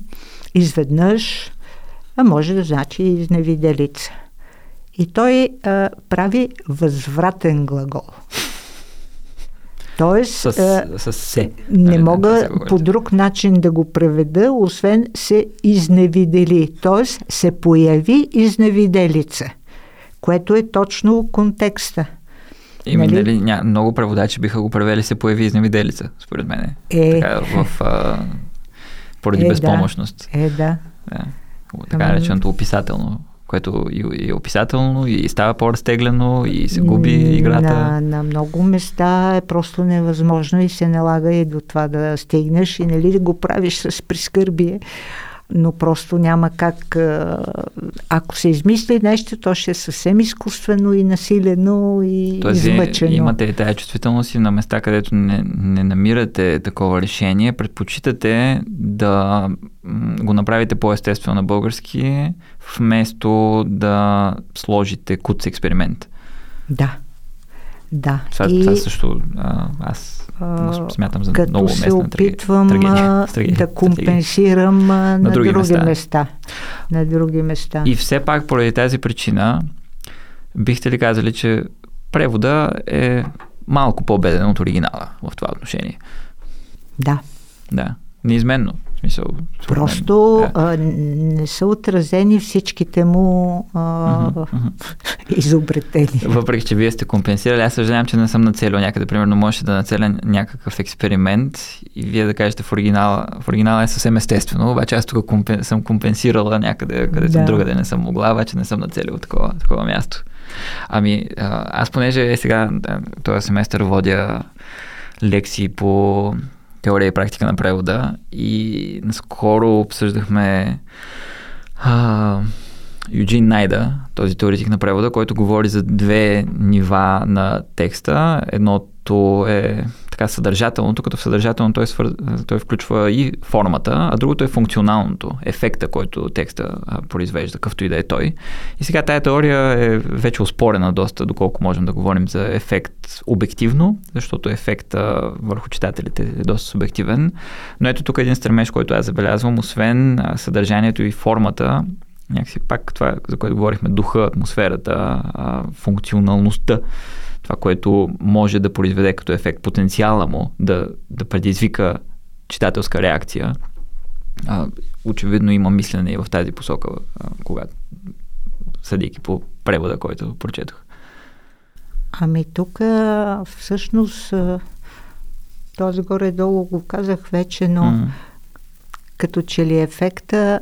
изведнъж, а може да значи и изневиделица. И той а, прави възвратен глагол. Тоест, С, с се. не Нали, мога по друг начин да го преведа, освен се изневидели. Тоест се появи изневиделица, което е точно контекста. Ими, нали? нали, ня, много преводачи биха го превели се появи изневиделица, според мен. Е. Така, в, а, поради Е, да. безпомощност. Е, да. Да. Така нареченото описателно, което и, и е описателно, и става по-разтеглено, и се губи играта. На, на много места е просто невъзможно и се налага и до това да стигнеш и нали да го правиш с прискърбие, но просто няма как. Ако се измисли нещо, то ще е съвсем изкуствено и насилено и Тоест, измъчено. имате тази чувствителност и на места, където не, не намирате такова решение, предпочитате да го направите по-естествено на български, вместо да сложите куц експеримент. Да. Да. Това, и, това също а, аз го смятам за като много се опитвам трагедия. Трагедия. да компенсирам а, на, други други, места. места. На други места. И все пак поради тази причина бихте ли казали, че превода е малко по-беден от оригинала в това отношение? Да. Да, неизменно. В смисъл, мен. Просто Да. а, не са отразени всичките му а, мгм. изобретения. Въпреки, че вие сте компенсирали, аз съжалявам, че не съм нацелил някъде. Примерно, можеше да нацеля някакъв експеримент и вие да кажете в оригинала. В оригинала е съвсем естествено, обаче аз тук компен, съм компенсирала някъде, където Да. другаде не съм могла, обаче не съм нацелил такова, такова място. Ами, аз понеже сега, този семестър водя лекции по теория и практика на превода и наскоро обсъждахме а, Юджин Найда, този теоретик на превода, който говори за две нива на текста. Едното е така съдържателното, като в съдържателно той, свър... той включва и формата, а другото е функционалното, ефекта, който текста произвежда, какъвто и да е той. И сега тая теория е вече успорена доста, доколко можем да говорим за ефект обективно, защото ефекта върху читателите е доста субективен. Но ето тук един стремеж, който аз забелязвам, освен съдържанието и формата, някакси пак това, за което говорихме, духа, атмосферата, функционалността, това, което може да произведе като ефект, потенциала му да, да предизвика читателска реакция, а, очевидно има мислене и в тази посока, а, когато съдейки по превода, който прочетох. Ами тук всъщност този горе-долу го казах вече, но М. като че ли ефекта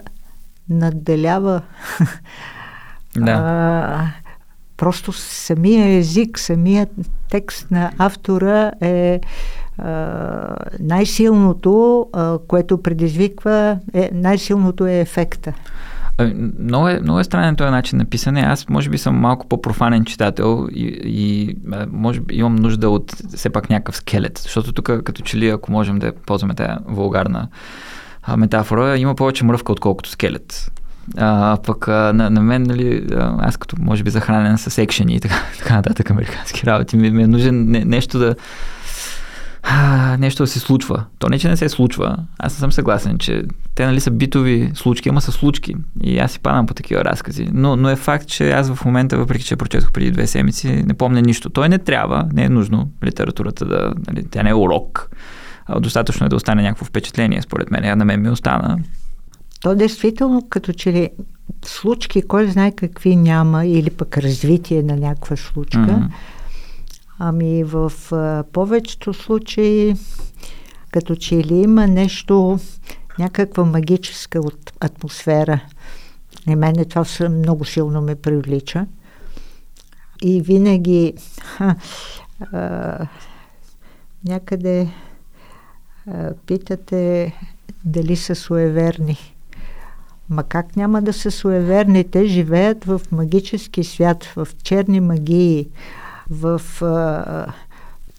надделява Да. а, просто самия език, самият текст на автора е най-силното, което предизвиква, е, най-силното е ефекта. Много е, много е странен този начин на писане. Аз може би съм малко по-профанен читател и, и може би имам нужда от все пак някакъв скелет. Защото тук като че ли, ако можем да ползваме тази вулгарна метафора, има повече мръвка, отколкото скелет. А, пък а, на, на мен, нали, аз като може би захранен с екшени и така, така нататък американски работи, ми, ми е нужен не, нещо да а, нещо да се случва. То не, че не се случва. Аз не съм съгласен, че те нали са битови случки, ама са случки. И аз си падам по такива разкази. Но, но е факт, че аз в момента, въпреки че прочетох преди две седмици, не помня нищо. Той не трябва, не е нужно литературата да... Нали, тя не е урок. Достатъчно е да остане някакво впечатление, според мен. А на мен ми остана. То действително като че ли случки, кой знае какви няма, или пък развитие на някаква случка, Мгм. Ами в а, повечето случаи като че ли има нещо някаква магическа атмосфера. На мене това много силно ме привлича. И винаги ха, а, някъде а, питате дали са суеверни. Ма как няма да са суеверни? Те живеят в магически свят, в черни магии, в а,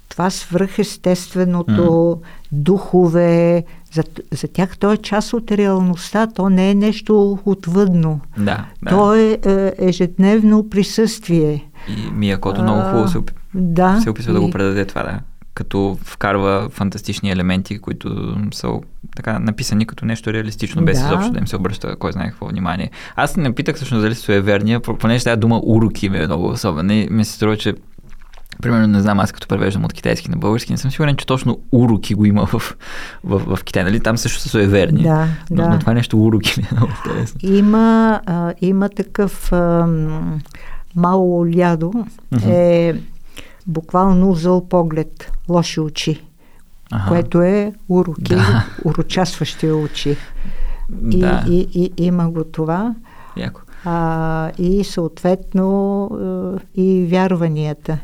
това свръхестественото, mm. духове. За, за тях то е част от реалността, то не е нещо отвъдно. Да, да. То е, е ежедневно присъствие. И Миякото много хубаво се, да, се описва и... да го предаде това, да като вкарва фантастични елементи, които са така написани като нещо реалистично, без да. изобщо да им се обръща кой знае какво внимание. Аз не питах всъщност дали са верния, понеже тази дума уроки ми е много особена и ми се струва, че Примерно, не знам, аз като превеждам от китайски на български, не съм сигурен, че точно уроки го има в, в, в Китай. Нали? Там също са суеверни. Да, но, да. но това е нещо уроки ми е много интересно. Има, а, има такъв а, мало лядо. Mm-hmm. Е буквално зъл поглед, лоши очи, ага. което е уроки, да. урочасващи очи. И, да. и, и, има го това. Яко. А, и съответно и вярванията.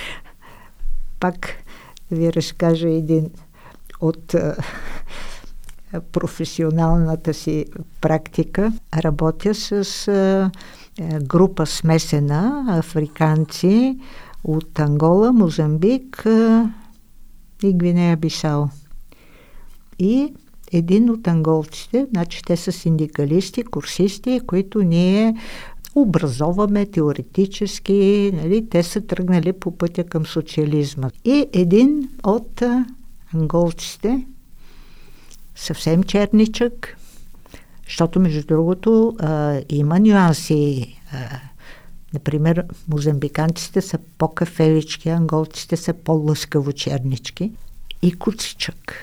Пак ви разкажа един от професионалната си практика. Работя с група смесена африканци, от Ангола, Мозамбик и Гвинея Бисао. И един от анголците, значи те са синдикалисти, курсисти, които ние образоваме теоретически, нали, те са тръгнали по пътя към социализма. И един от анголците, съвсем черничък, защото между другото а, има нюанси. А, Например, мозамбиканците са по-кафевички, анголците са по-лъскаво чернички. И куцичък.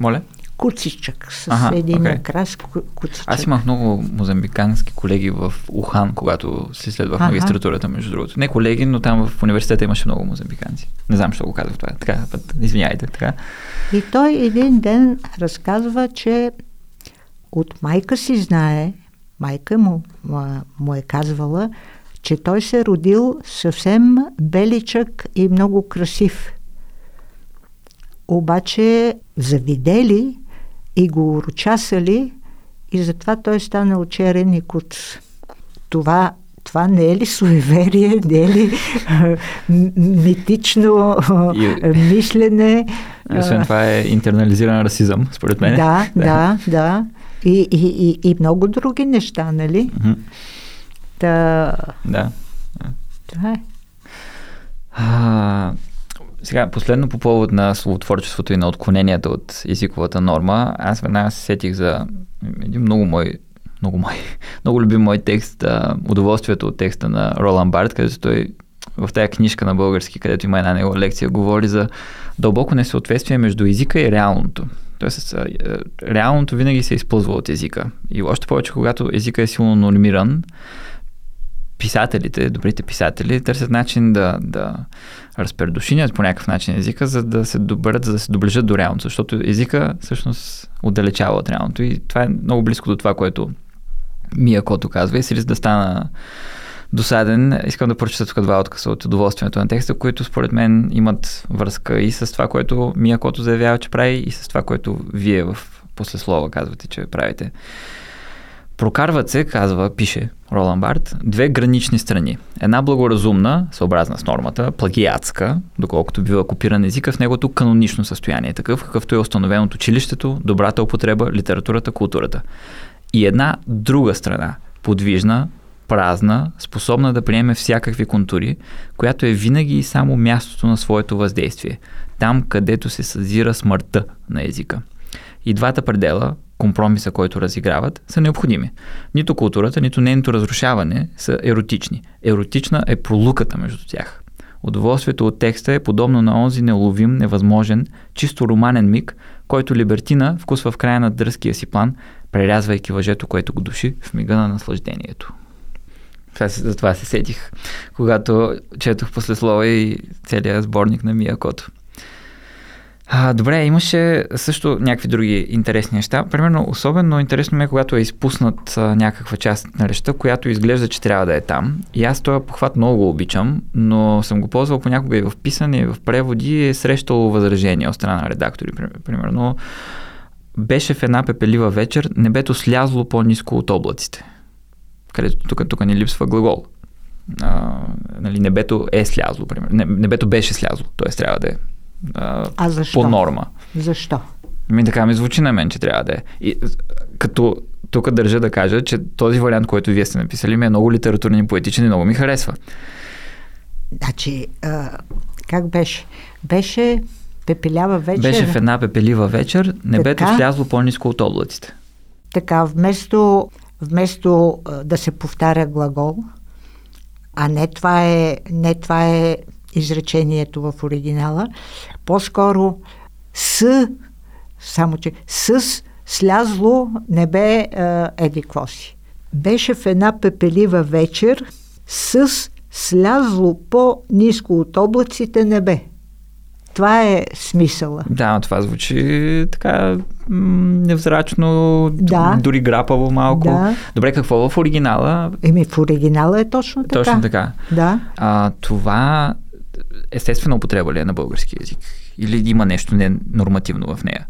Моля? Куцичък с ага, един okay. окрас куцичък. Аз имах много мозамбикански колеги в Ухан, когато си следвах ага. магистратурата, между другото. Не колеги, но там в университета имаше много мозамбиканци. Не знам, защо го казах това. Така, извиняйте. Така. И той един ден разказва, че от майка си знае, майка му, му е казвала, че той се родил съвсем беличък и много красив. Обаче завидели и го урочасали и затова той стана очерен и куц. Това, това не е ли суеверие, не е ли митично мислене? И освен това е интернализиран расизъм, според мен. Да, да, да. И, и, и, и много други неща, нали? Mm-hmm. Та... Да. Това е. А, сега, последно по повод на словотворчеството и на отклоненията от езиковата норма, аз веднага се сетих за един много мой много, мой, много любим мой текст, удоволствието от текста на Ролан Барт, където той в тази книжка на български, където има една негова лекция, говори за дълбоко несъответствие между езика и реалното. Тоест, реалното винаги се използва от езика. И още повече, когато езика е силно нормиран, писателите, добрите писатели, търсят начин да, да разпредушинят по някакъв начин езика, за да се добърят, за да се доближат до реалното, защото езика всъщност отдалечава от реалното и това е много близко до това, което Мия Кото казва и се да стана досаден. Искам да прочета тук два откъса от удоволствието на текста, които според мен имат връзка и с това, което Мия Кото заявява, че прави и с това, което вие в послеслова казвате, че правите. Прокарват се, казва, пише Ролан Барт, две гранични страни. Една благоразумна, съобразна с нормата, плагиатска, доколкото бива копиран езика в неговото канонично състояние, такъв какъвто е установен от училището, добрата употреба, литературата, културата. И една друга страна, подвижна, празна, способна да приеме всякакви контури, която е винаги и само мястото на своето въздействие, там където се съзира смъртта на езика. И двата предела, компромиса, който разиграват, са необходими. Нито културата, нито нейното разрушаване са еротични. Еротична е пролуката между тях. Удоволствието от текста е подобно на онзи неуловим, невъзможен, чисто романен миг, който Либертина вкусва в края на дръзкия си план, прерязвайки въжето, което го души в мига на наслаждението. За това се сетих, когато четох послеслова и целият сборник на Миякото. А, добре, имаше също някакви други интересни неща. Примерно, особено интересно ми е, когато е изпуснат а, някаква част на речта, която изглежда, че трябва да е там. И аз този похват много го обичам, но съм го ползвал понякога и в писане, и в преводи е срещал възражения от страна на редактори. Примерно, беше в една пепелива вечер, небето слязло по-низко от облаците. Където тук, тук ни липсва глагол. А, нали, небето е слязло, примерно. Небето беше слязло, т.е. трябва да е а, а защо? по норма. Защо? Ми така ми звучи на мен, че трябва да е. И, като тук държа да кажа, че този вариант, който вие сте написали, ми е много литературен и поетичен и много ми харесва. Значи, а, как беше? Беше пепелява вечер. Беше в една пепелива вечер, небето така, слязло по-низко от облаците. Така, вместо, вместо да се повтаря глагол, а не това е, не това е изречението в оригинала, по-скоро с, само че с слязло небе еди си. Беше в една пепелива вечер с слязло по-низко от облаците небе. Това е смисъла. Да, това звучи така невзрачно, да. дори грапаво малко. Да. Добре, какво в оригинала? Еми, в оригинала е точно така. Точно така. Да. А, това естествена употреба ли е на български язик? Или има нещо ненормативно в нея?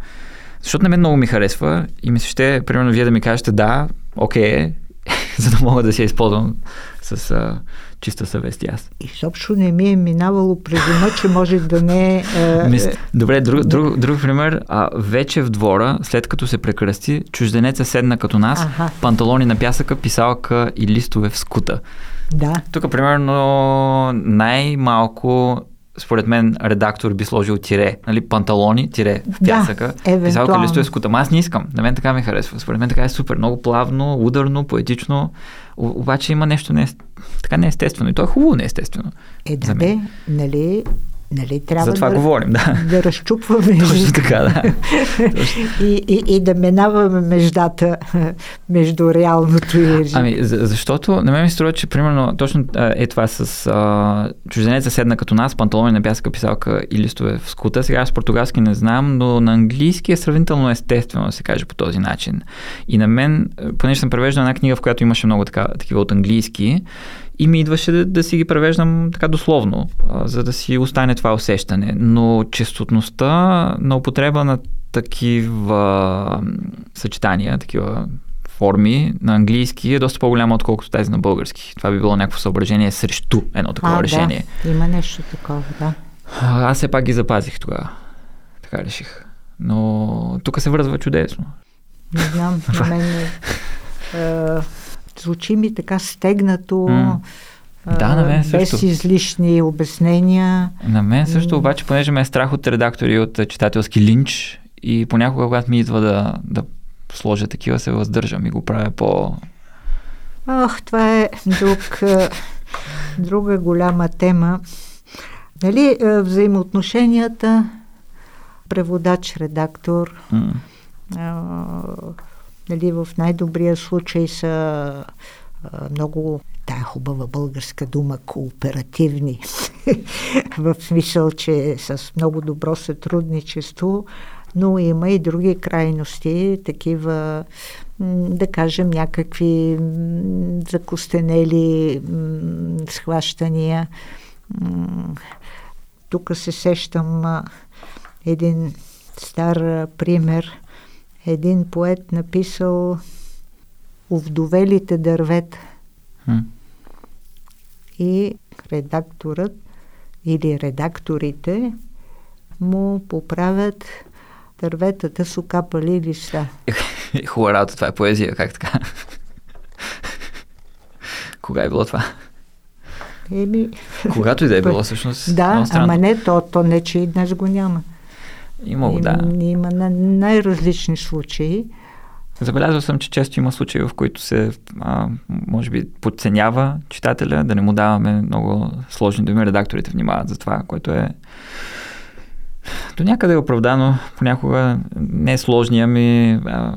Защото на мен много ми харесва и ми се ще, примерно, вие да ми кажете да, окей, okay, за да мога да се използвам с а, чиста съвест и аз. Изобщо не ми е минавало през ума, че може да не е... Мис... Добре, друг, друг, друг пример. А, вече в двора, след като се прекръсти, чужденеца седна като нас, Аха. панталони на пясъка, писалка и листове в скута. Да. Тук, примерно, най-малко според мен редактор би сложил тире, нали, панталони, тире в пясъка, да, писалка листове с кута. Аз не искам. На мен така ми харесва. Според мен така е супер. Много плавно, ударно, поетично. О, обаче има нещо не, така неестествено. И то е хубаво неестествено. Е, да бе, нали, Нали, трябва За това да, говорим, да. Да разчупваме. Точно така, да. и, и, и да минаваме междата между реалното и Ами, защото на мен ми струва, че примерно точно е това с а, чужденеца седна като нас, панталони на бяска писалка и листове в скута. Сега аз португалски не знам, но на английски е сравнително естествено да се каже по този начин. И на мен, понеже съм превеждал една книга, в която имаше много така, такива от английски, и ми идваше да, да си ги превеждам така дословно, а, за да си остане това усещане. Но честотността на употреба на такива съчетания, такива форми на английски е доста по-голяма, отколкото тази на български. Това би било някакво съображение срещу едно такова а, решение. Да, има нещо такова, да. А, аз все пак ги запазих тогава. Така реших. Но тук се връзва чудесно. Не знам, на мен е, звучи ми така стегнато. Mm. Да, на мен също. Без излишни обяснения. На мен също, обаче, понеже ме е страх от редактори от читателски линч и понякога, когато ми идва да, да сложа такива, се въздържам и го правя по... Ох, това е друг, друга голяма тема. Нали, взаимоотношенията преводач-редактор mm нали, в най-добрия случай са а, много тая хубава българска дума кооперативни, в смисъл, че с много добро сътрудничество, но има и други крайности, такива, да кажем, някакви закостенели схващания. Тук се сещам един стар пример – един поет написал Овдовелите дървета. Хм. И редакторът или редакторите му поправят дърветата с окапали листа. Хубава работа, това е поезия, как така? Кога е било това? Еми... Когато и да е било, всъщност. Да, ама не, то, то не, че и днес го няма. Има, да. Има на най-различни случаи. Забелязал съм, че често има случаи, в които се, а, може би, подценява читателя, да не му даваме много сложни думи. Редакторите внимават за това, което е до някъде е оправдано. Понякога не е сложни, ами а,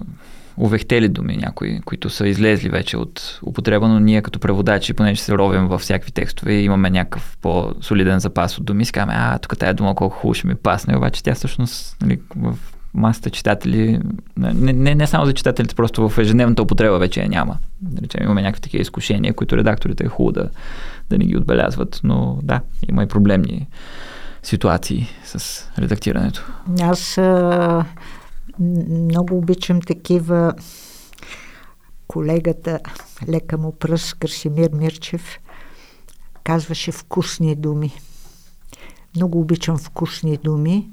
увехтели думи някои, които са излезли вече от употреба, но ние като преводачи, понеже се ровим във всякакви текстове и имаме някакъв по-солиден запас от думи, си казваме, а, тук тая дума колко хубаво ще ми пасне, обаче тя всъщност нали, в масата читатели, не, не, не само за читателите, просто в ежедневната употреба вече я няма. Да речем, имаме някакви такива изкушения, които редакторите е хубаво да, да не ги отбелязват, но да, има и проблемни ситуации с редактирането. Аз много обичам такива колегата, лека му пръст, Красимир Мирчев, казваше вкусни думи. Много обичам вкусни думи.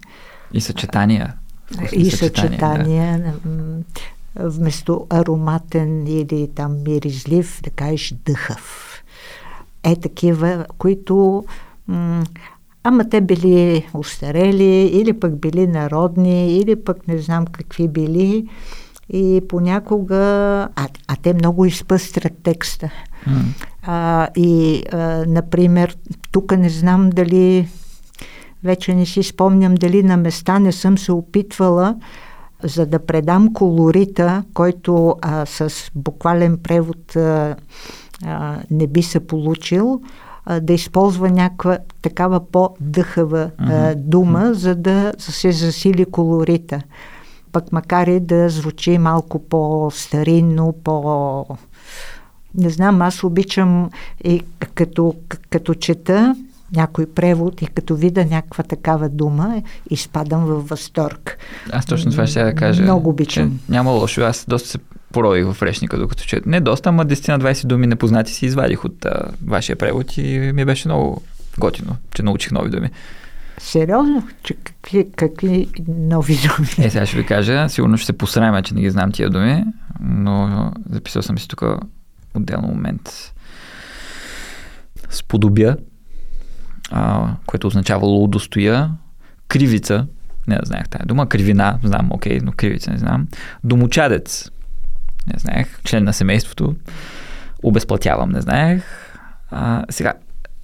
И съчетания. И съчетания. Да. Вместо ароматен или там миризлив, да кажеш дъхав. Е такива, които м- Ама те били устарели, или пък били народни, или пък не знам какви били. И понякога... А, а те много изпъстрят текста. Mm. А, и, а, например, тук не знам дали... Вече не си спомням дали на места не съм се опитвала за да предам колорита, който а, с буквален превод а, а, не би се получил, а, да използва някаква такава по-дъхава а, дума, за да се засили колорита. Пък макар и да звучи малко по-старинно, по... Не знам, аз обичам и като, като чета някой превод и като видя някаква такава дума, изпадам в възторг. Аз точно това ще да кажа. Много обичам. Няма лошо. Аз доста се порових в речника, докато чет. Не доста, ама 10 на 20 думи непознати си извадих от а, вашия превод и ми беше много готино, че научих нови думи. Сериозно? Че какви, какви нови думи? Е, сега ще ви кажа, сигурно ще се посрамя, че не ги знам тия думи, но записал съм си тук отделно момент. Сподобя, а, което означавало удостоя, кривица, не да знаех тази дума, кривина, знам, окей, но кривица не знам, домочадец, не знаех, член на семейството, обезплатявам, не знаех. А, сега,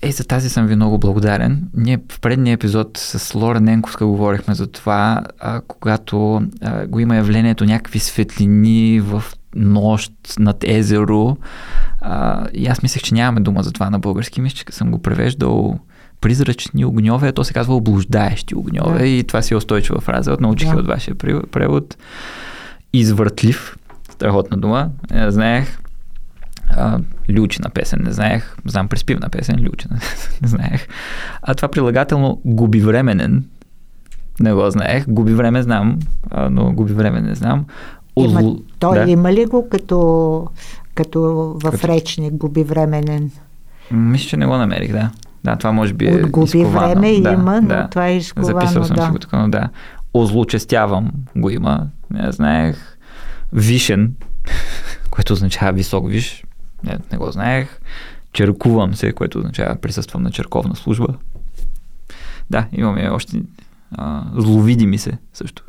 е, за тази съм ви много благодарен. Ние в предния епизод с Лора Ненковска говорихме за това, а, когато а, го има явлението някакви светлини в нощ над езеро. А, и аз мислех, че нямаме дума за това на български. Мисля, че съм го превеждал призрачни огньове, а то се казва облуждаещи огньове да. и това си е устойчива фраза. Научих да. от вашия превод. Извъртлив, страхотна дума. Не знаех. А, лючина песен не знаех. Знам преспивна песен, лючина не знаех. А това прилагателно губивременен не го знаех. Губи време знам, а, но губи време не знам. Озл... Има, той да. има ли го като, като в като... речник губи временен? Мисля, че не го намерих, да. Да, това може би е От губи изковано. време да, има, да. но това е изковано, Записал съм да. си го така, но да. Озлочестявам го има. Не знаех. Вишен, което означава висок виш. Не, не го знаех. Черкувам се, което означава присъствам на черковна служба. Да, имаме още а, зловидими се също.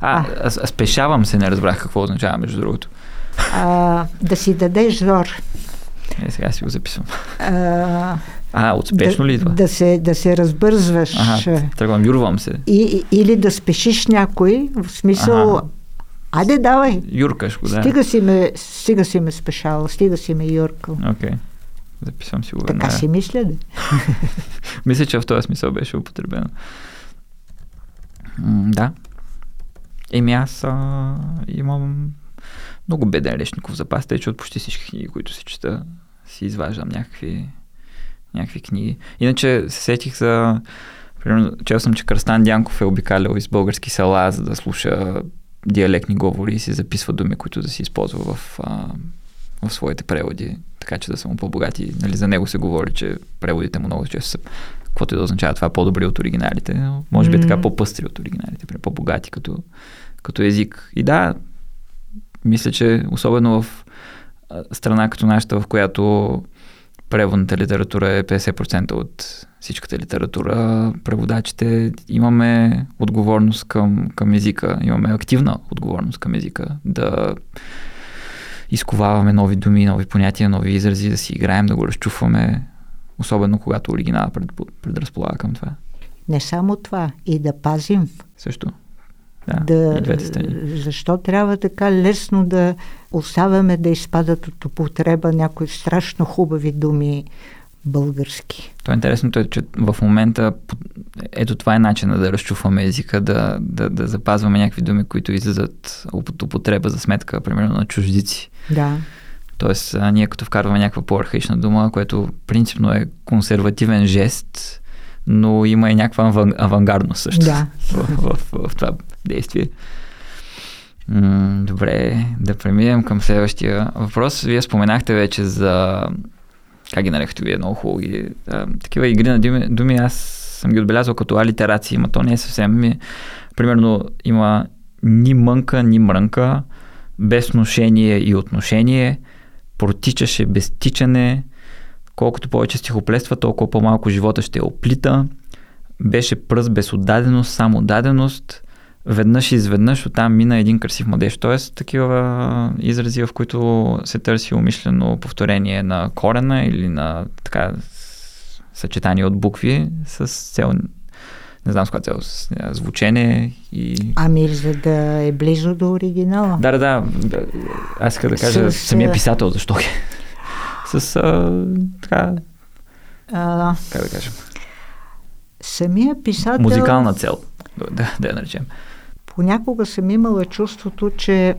А, а. Аз, спешавам се, не разбрах какво означава, между другото. А, да си дадеш зор. Е, сега си го записвам. А, а успешно да, ли това? Да се, да се разбързваш. Ага, тръгвам, юрвам се. И, или да спешиш някой, в смисъл, ага. Айде, давай. Юркаш го, да. Стига си ме, стига си ме спешал, стига си ме юркал. Окей. Okay. Записвам си го. Така си мисля, да. мисля, че в този смисъл беше употребено. М, да. Еми аз а, имам много беден лешников запас, тъй че от почти всички книги, които си чета, си изваждам някакви, някакви книги. Иначе се сетих за... Примерно, чел съм, че Кръстан Дянков е обикалял из български села, за да слуша диалектни говори и си записва думи, които да си използва в, а, в своите преводи, така че да са му по-богати. Нали, за него се говори, че преводите му много често са каквото и да означава това, по-добри от оригиналите, но може би mm. така по-пъстри от оригиналите, по-богати като, като език. И да, мисля, че особено в страна като нашата, в която преводната литература е 50% от всичката литература, преводачите имаме отговорност към, към езика, имаме активна отговорност към езика, да изковаваме нови думи, нови понятия, нови изрази, да си играем, да го разчуваме, особено когато оригинала пред, предразполага към това. Не само това, и да пазим. Също. Да, и двете страни. Защо трябва така лесно да оставяме да изпадат от употреба някои страшно хубави думи български. То е интересното е, че в момента ето това е начина да разчуфваме езика, да, да, да запазваме някакви думи, които излизат от употреба за сметка, примерно на чуждици. Да. Тоест, а, ние като вкарваме някаква по-архаична дума, което принципно е консервативен жест, но има и някаква аван, авангардност също да. в, в, в, в това действие. М- добре, да преминем към следващия въпрос. Вие споменахте вече за как ги нарекате вие, много хубави. такива игри на думи, думи, аз съм ги отбелязал като алитерации, но то не е съвсем. Ми, примерно има ни мънка, ни мрънка, без ношение и отношение, протичаше без тичане, колкото повече стихоплества, толкова по-малко живота ще оплита, беше пръст без отдаденост, само даденост, веднъж и изведнъж оттам мина един красив младеж. Тоест такива изрази, в които се търси умишлено повторение на корена или на така съчетание от букви с цел не знам с каква цел, с звучене и... Ами, за да е близо до оригинала. Да, да, да. Аз иска да кажа с, самия писател, защо е. С а, така... А, как да кажем? Самия писател... Музикална цел, да, да я наречем понякога съм имала чувството, че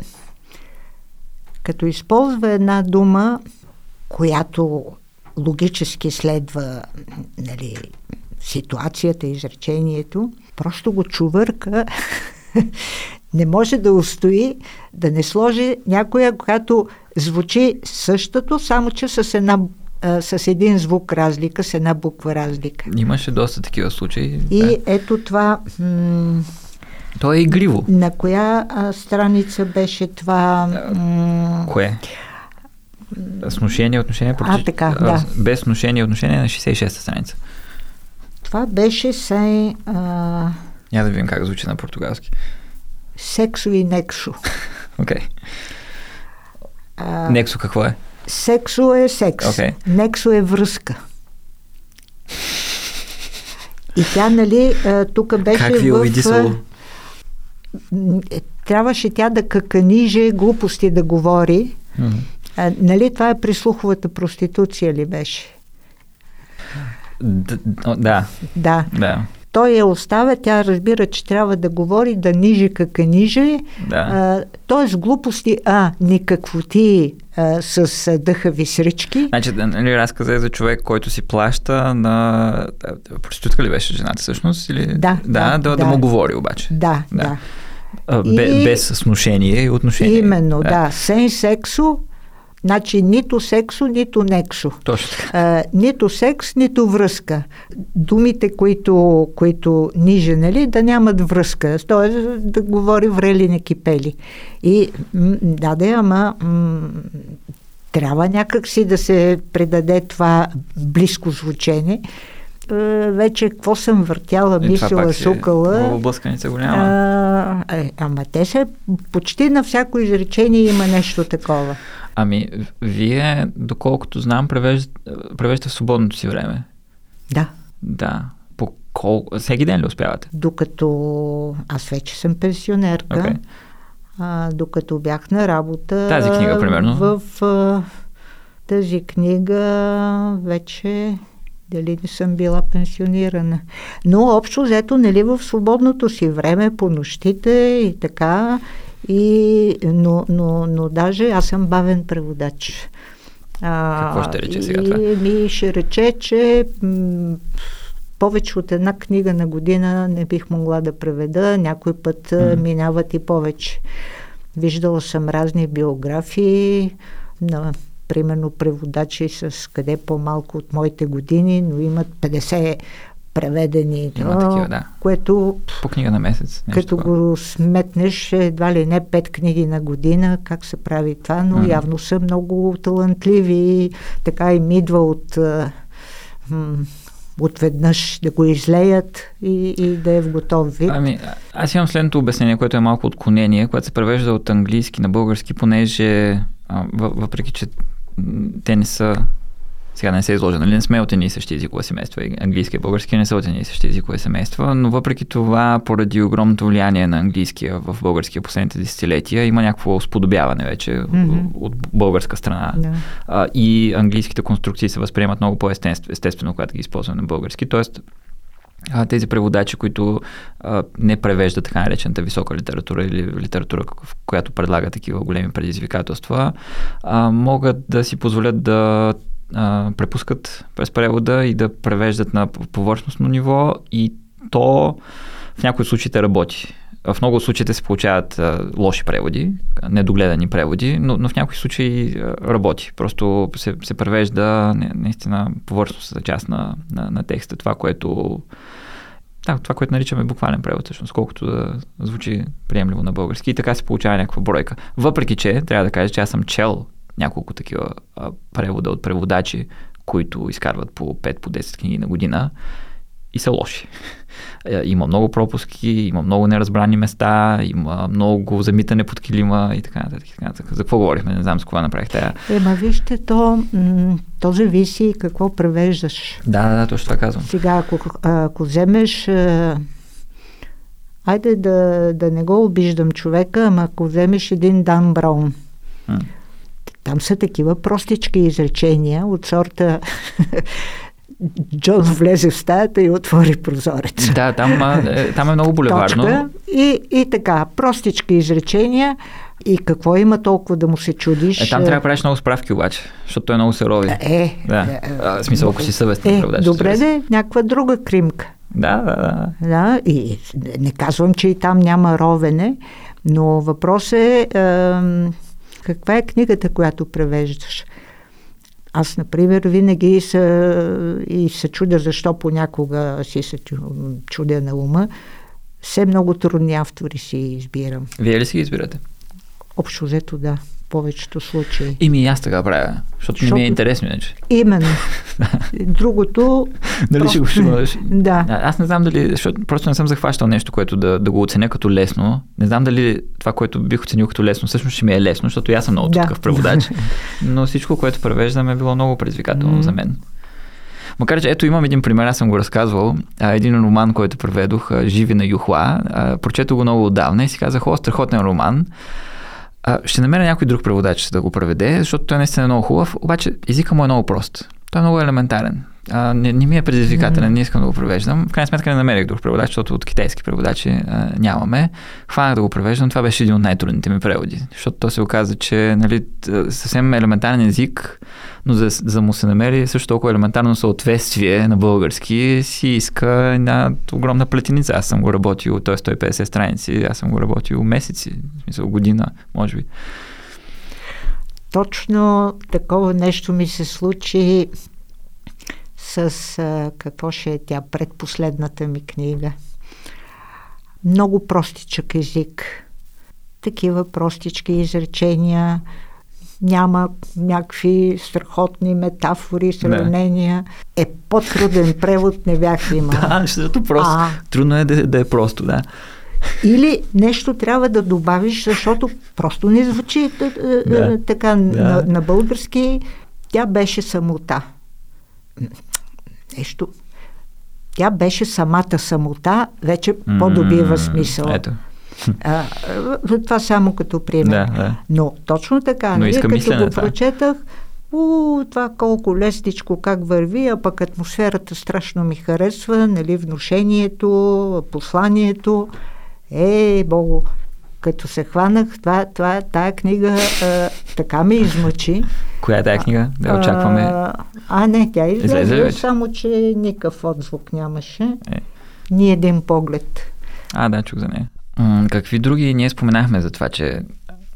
като използва една дума, която логически следва нали, ситуацията, изречението, просто го чувърка, не може да устои да не сложи някоя, която звучи същото, само че с една с един звук разлика, с една буква разлика. Имаше доста такива случаи. И да. ето това м- то е игриво. На коя а, страница беше това? М- Кое? Сношение, отношение, против... А, така, да. Без сношение, отношение на 66-та страница. Това беше се... А... Няма да видим как звучи на португалски. Сексо и нексо. Окей. Okay. Нексо какво е? Сексо е секс. Okay. Нексо е връзка. И тя, нали, тук беше как ви в... Как е, трябваше тя да каканиже глупости да говори. Mm-hmm. А, нали това е прислуховата проституция ли беше? Д- да. Да. да. Той я оставя, тя разбира, че трябва да говори, да ниже каканиже. Да. Тоест глупости, а, никакво ти а, с дъхави срички. Значи, нали, разказа е за човек, който си плаща на... Проститутка ли беше жената всъщност? Или... Да, да, да, да, да, да му говори обаче. Да, да. да. Бе, и... Без сношение и отношение. Именно, да. да. Сен сексо, значи нито сексо, нито нексо. Точно така. А, нито секс, нито връзка. Думите, които, които ниже, нали, да нямат връзка. Тоест да говори врели не кипели. И да, да, ама м- трябва някакси да се предаде това близко звучение. Е, вече какво съм въртяла, и мислила, сукала. Блъсканица голяма. А, е, ама те се почти на всяко изречение има нещо такова. Ами, вие, доколкото знам, превеждате, превеждате в свободното си време. Да. Да. По колко... Всеки ден ли успявате? Докато аз вече съм пенсионерка, okay. а, докато бях на работа. Тази книга, примерно. В а, тази книга вече дали не съм била пенсионирана. Но общо взето, нали, в свободното си време, по нощите и така, и, но, но, но даже аз съм бавен преводач. А, Какво ще рече сега това? И ми ще рече, че м- повече от една книга на година не бих могла да преведа, някой път mm. минават и повече. Виждала съм разни биографии на примерно преводачи с къде по-малко от моите години, но имат 50 преведени. Има такива, да. Което... По книга на месец. Като такова. го сметнеш, едва ли не пет книги на година, как се прави това, но mm-hmm. явно са много талантливи. Така им идва от... отведнъж да го излеят и, и да е в готов вид. Ами, аз имам следното обяснение, което е малко отклонение, което се превежда от английски на български, понеже въпреки, че те не са сега не се изложа, нали не сме от едни и същи езикови семейства. Английския и българския не са от едни и същи езикови семейства, но въпреки това, поради огромното влияние на английския в българския последните десетилетия, има някакво сподобяване вече mm-hmm. от българска страна. Yeah. А, и английските конструкции се възприемат много по-естествено, когато ги използваме на български. Тоест, а, тези преводачи, които а, не превеждат така наречената висока литература или литература, в която предлага такива големи предизвикателства, а, могат да си позволят да а, препускат през превода и да превеждат на повърхностно ниво и то в някои случаите работи. В много случаите се получават а, лоши преводи, недогледани преводи, но, но в някои случаи работи. Просто се, се превежда наистина повърхностната част на, на, на текста, това, което да, това, което наричаме буквален превод, всъщност, колкото да звучи приемливо на български. И така се получава някаква бройка. Въпреки, че трябва да кажа, че аз съм чел няколко такива а, превода от преводачи, които изкарват по 5 по 10 книги на година и са лоши. Е, има много пропуски, има много неразбрани места, има много замитане под килима и така нататък. Така нататък. За какво говорихме? Не знам с кога направих тая. Ема вижте, то, то зависи какво превеждаш. Да, да, да, точно това казвам. Сега, ако, ако вземеш Айде да, да не го обиждам човека, ама ако вземеш един Дан Браун, там са такива простички изречения от сорта Джон влезе в стаята и отвори прозорец. Да, там, е, там е много булеварно. Точка. И, и така, простички изречения. И какво има толкова да му се чудиш? Е, там трябва да правиш много справки обаче, защото той е много се рови. Е, да. е, а, смисъл, ако си съвестен. Е, преводач, добре да, някаква друга кримка. Да, да, да. Да, и не казвам, че и там няма ровене, но въпрос е, е каква е книгата, която превеждаш. Аз, например, винаги се, и се чудя защо понякога си се чудя на ума. Все много трудни автори си избирам. Вие ли си ги избирате? Общо взето, да повечето случаи. И ми аз така правя, защото, защото... не ми е интересно иначе. Именно. Другото... Дали ще го шумаш? Да. Аз не знам дали, защото просто не съм захващал нещо, което да, да го оценя като лесно. Не знам дали това, което бих оценил като лесно, всъщност ще ми е лесно, защото аз съм много да. такъв преводач. Но всичко, което превеждам е било много предизвикателно mm. за мен. Макар че ето имам един пример, аз съм го разказвал. Един роман, който преведох, Живи на Юхла. Прочето го много отдавна и си казах, о, страхотен роман. Ще намеря някой друг преводач да го преведе, защото той наистина е много хубав, обаче езика му е много прост. Той е много елементарен. А, не, не ми е предизвикателен, mm-hmm. не искам да го превеждам. В крайна сметка не намерих друг преводач, защото от китайски преводачи а, нямаме. Хванах да го превеждам, това беше един от най-трудните ми преводи, защото то се оказа, че нали, съвсем елементарен език, но за, за му се намери също толкова елементарно съответствие на български, си иска една огромна плетеница. Аз съм го работил, т.е. 150 страници, аз съм го работил месеци, в смисъл година, може би. Точно такова нещо ми се случи с а, какво ще е тя, предпоследната ми книга. Много простичък език. Такива простички изречения, няма някакви страхотни метафори, сравнения. Не. Е, по-труден превод не бях имал. да, защото просто. А, Трудно е да, да е просто, да. Или нещо трябва да добавиш, защото просто не звучи да, така да. На, на български. Тя беше самота нещо. Тя беше самата самота, вече mm-hmm. по-добива смисъл. Ето. А, това само като пример. Да, да. Но точно така, Но нали, като го това. прочетах, у, това колко лесничко как върви, а пък атмосферата страшно ми харесва, нали, внушението, посланието. Е, Богу, като се хванах, това, това, тая книга а, така ме измъчи. Коя е тая книга? Да очакваме. А, а не, тя излезе, излезе само че никакъв отзвук нямаше. Е. Ни един поглед. А, да, чух за нея. М- какви други ние споменахме за това, че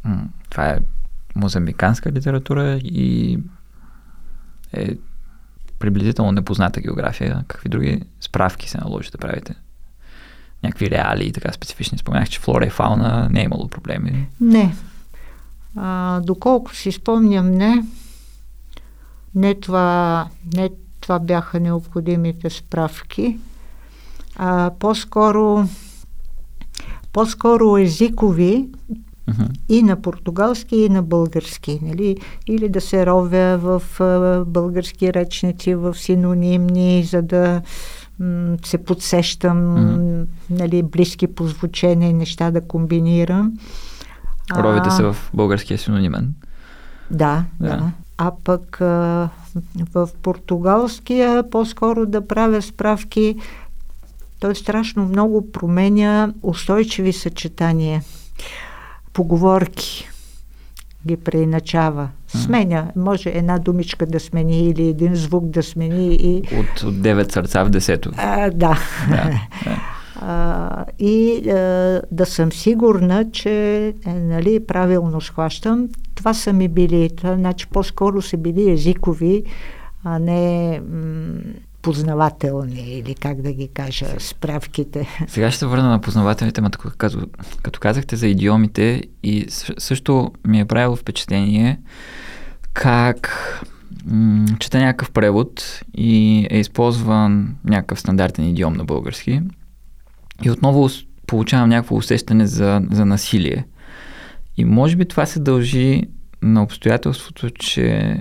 м- това е мозамбиканска литература и е приблизително непозната география. Какви други справки се наложи да правите? Някакви реали и така специфични. Споменах, че флора и фауна не е имало проблеми. Не. А, доколко си спомням, не. Не това, не това бяха необходимите справки. А, по-скоро, по-скоро езикови, Uh-huh. И на португалски, и на български. Нали? Или да се ровя в а, български речници, в синонимни, за да се подсещам uh-huh. нали, близки по звучение неща да комбинирам. Ровите се в българския синонимен. Да, да. да. А пък а, в португалския по-скоро да правя справки, той страшно много променя устойчиви съчетания, поговорки ги преиначава. Сменя. Може една думичка да смени или един звук да смени. И... От, от 9 сърца в 10. А, да. да. А, и а, да съм сигурна, че е, нали, правилно схващам. Това са ми били, значи по-скоро са били езикови, а не м- познавателни или как да ги кажа, справките. Сега ще се върна на познавателните, но като, като казахте за идиомите и също ми е правило впечатление как м- чета някакъв превод и е използван някакъв стандартен идиом на български и отново получавам някакво усещане за, за насилие. И може би това се дължи на обстоятелството, че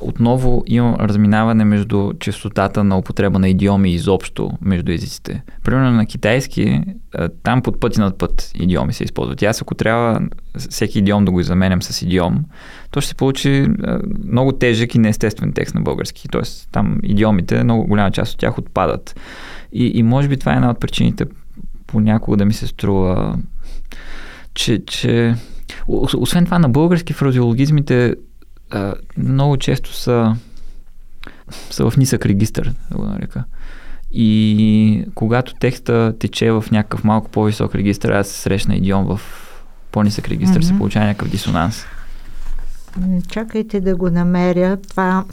отново имам разминаване между частотата на употреба на идиоми изобщо между езиците. Примерно на китайски, там под пъти над път идиоми се използват. И аз ако трябва всеки идиом да го заменям с идиом, то ще се получи много тежък и неестествен текст на български. Тоест там идиомите, много голяма част от тях отпадат. И, и може би това е една от причините понякога да ми се струва, че, че освен това на български фразеологизмите а, много често са, са в нисък регистър, да го нарека. И когато текста тече в някакъв малко по-висок регистър, аз се срещна идиом в по-нисък регистър, mm-hmm. се получава някакъв дисонанс. Чакайте да го намеря. Това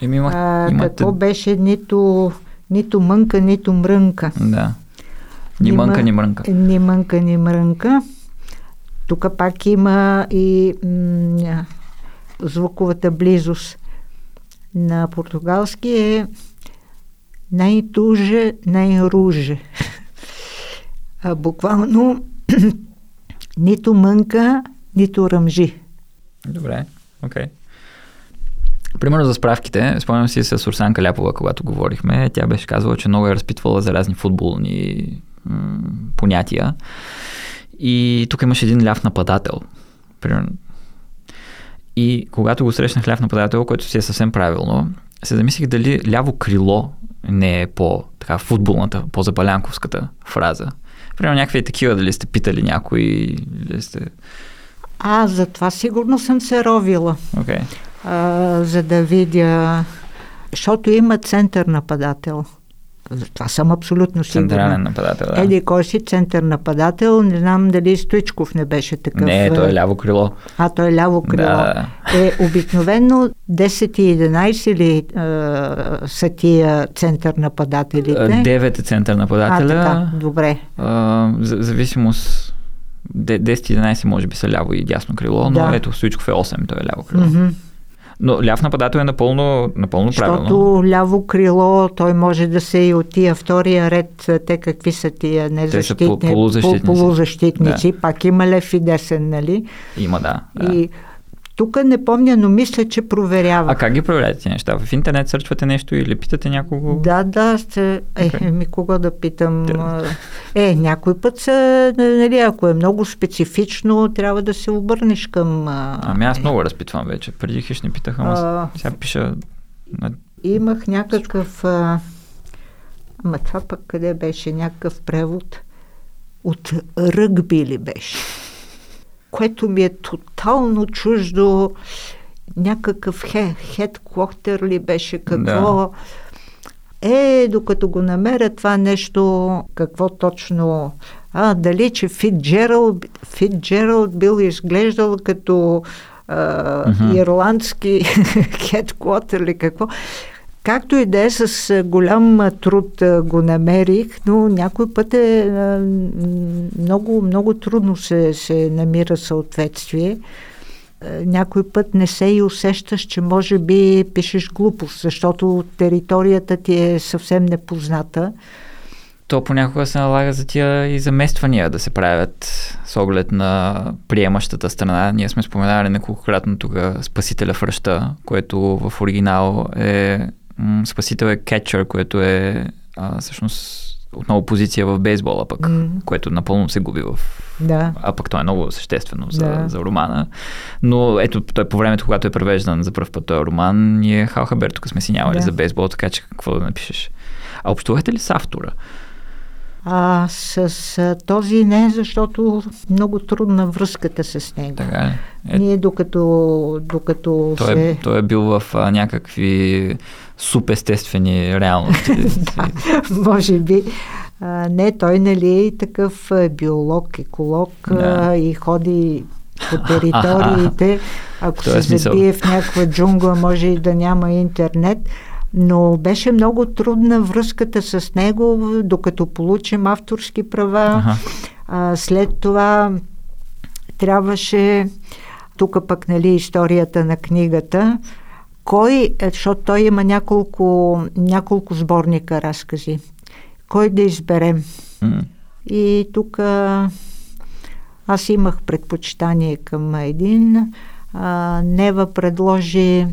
Еми, има, а, имате... какво беше нито, нито мънка, нито мрънка. Да. Ни, ни мънка, ни мрънка. Ни мънка, ни мрънка. Тук пак има и м- звуковата близост на португалски е най-туже, най-руже. Буквално нито мънка, нито ръмжи. Добре, окей. Okay. Примерно за справките, спомням си с Урсан Каляпова, когато говорихме, тя беше казала, че много е разпитвала за разни футболни м- понятия. И тук имаше един ляв нападател. Примерно, и когато го срещнах ляв нападател, който си е съвсем правилно, се замислих дали ляво крило не е по така футболната, по-забалянковската фраза. Примерно някакви такива, дали сте питали някой, или сте... А, за това сигурно съм се ровила. Okay. А, за да видя... Защото има център нападател. Това съм абсолютно сигурна. Централен нападател, да. Еди, кой си център нападател? Не знам дали Стоичков не беше такъв. Не, той е ляво крило. А, той е ляво крило. Да. Е, обикновено 10 и 11 ли е, са тия център нападателите? 9 е център нападателя. А, така, добре. А, зависимост 10-11 може би са ляво и дясно крило, но да. ето Стоичков е 8, той е ляво крило. Mm-hmm. Но ляв нападател е напълно, напълно Защото правилно. Защото ляво крило, той може да се и от тия втория ред, те какви са тия незащитни, те са полузащитници. полузащитници. Да. Пак има лев и десен, нали? Има, да. да. И тук не помня, но мисля, че проверява. А как ги проверяте тези неща? В интернет сърчвате нещо или питате някого? Да, да. Сте... Okay. Е, ми кого да питам? Да. Е, някой път са, нали, ако е много специфично, трябва да се обърнеш към... Ами аз много разпитвам вече. Преди хищ не питаха, ама сега пиша... Имах някакъв... А... Ама това пък къде беше? Някакъв превод от ръгби ли беше? Което ми е тотално чуждо. Някакъв хедквотер ли беше, какво... Да. Е, докато го намеря това нещо, какво точно... А, дали, че Фитджералд, Фитджералд бил изглеждал като а, uh-huh. ирландски хедквотер или какво. Както и да е, с голям труд го намерих, но някой път е много, много трудно се, се намира съответствие. Някой път не се и усещаш, че може би пишеш глупост, защото територията ти е съвсем непозната. то понякога се налага за тия и замествания да се правят с оглед на приемащата страна. Ние сме споменали неколкократно тук Спасителя в ръща, което в оригинал е м- Спасител е кетчър, което е а, всъщност отново позиция в бейсбола пък, mm. което напълно се губи в... Да. А пък то е много съществено за, Да. за романа. Но ето, той по времето, когато е превеждан за първ път този роман, ние Халхабер тук сме си нямали Да. за бейсбол, така че какво да напишеш. А общувате ли с автора? А с, а, този не, защото много трудна връзката с него. Така ли? Е, Ние докато, докато той, се... е, той е бил в а, някакви супестествени реалности. Може би. А, не, той нали е такъв биолог, еколог Да. а, и ходи по териториите. Ако този се забие в някаква джунгла, може и да няма интернет. Но беше много трудна връзката с него, докато получим авторски права. Аха. А, след това трябваше, тук пък нали, историята на книгата, кой, защото той има няколко, няколко сборника разкази, кой да изберем. М. И тук аз имах предпочитание към един. А, Нева предложи,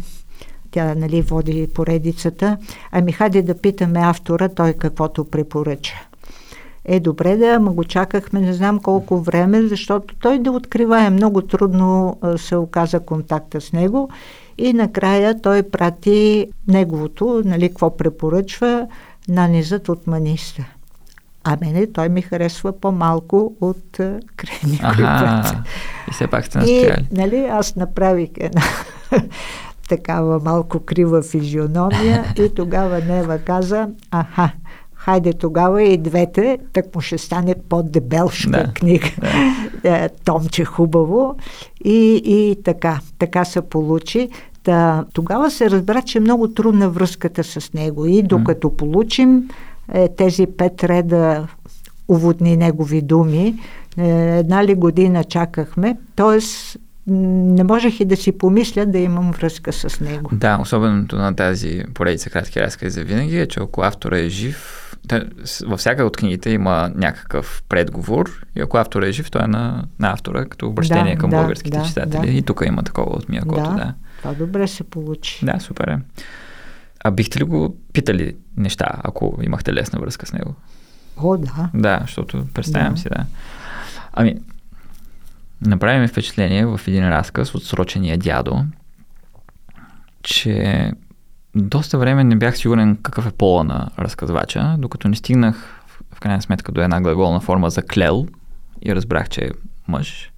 тя нали, води поредицата, ами хайде да питаме автора, той каквото препоръча. Е, добре да, ама го чакахме не знам колко време, защото той да открива е много трудно се оказа контакта с него и накрая той прати неговото, нали, какво препоръчва, нанизът от маниста. А мене той ми харесва по-малко от а, крайния Аха. И все пак сте и, настояли. нали, аз направих една такава малко крива физиономия и тогава Нева каза, аха, хайде тогава и двете, так му ще стане по-дебелшка Да, книга. Е, Томче хубаво. И, и така, така се получи. Та, тогава се разбра, че е много трудна връзката с него. И докато получим е, тези пет реда уводни негови думи, е, една ли година чакахме, т.е. не можех и да си помисля да имам връзка с него. Да, особеното на тази поредица кратки разкази за винаги е, че ако автора е жив, във всяка от книгите има някакъв предговор и ако автора е жив, той е на, на автора като обращение Да, към да, българските да, читатели. да. И тук има такова от Миякото, да. да. това добре се получи. Да, супер е. А бихте ли го питали неща, ако имахте лесна връзка с него? О, да. Да, защото представям Да. си, да. Ами, направи ми впечатление в един разказ от срочения дядо, че доста време не бях сигурен какъв е пола на разказвача, докато не стигнах в- крайна сметка до една глаголна форма за клел и разбрах, че е мъж.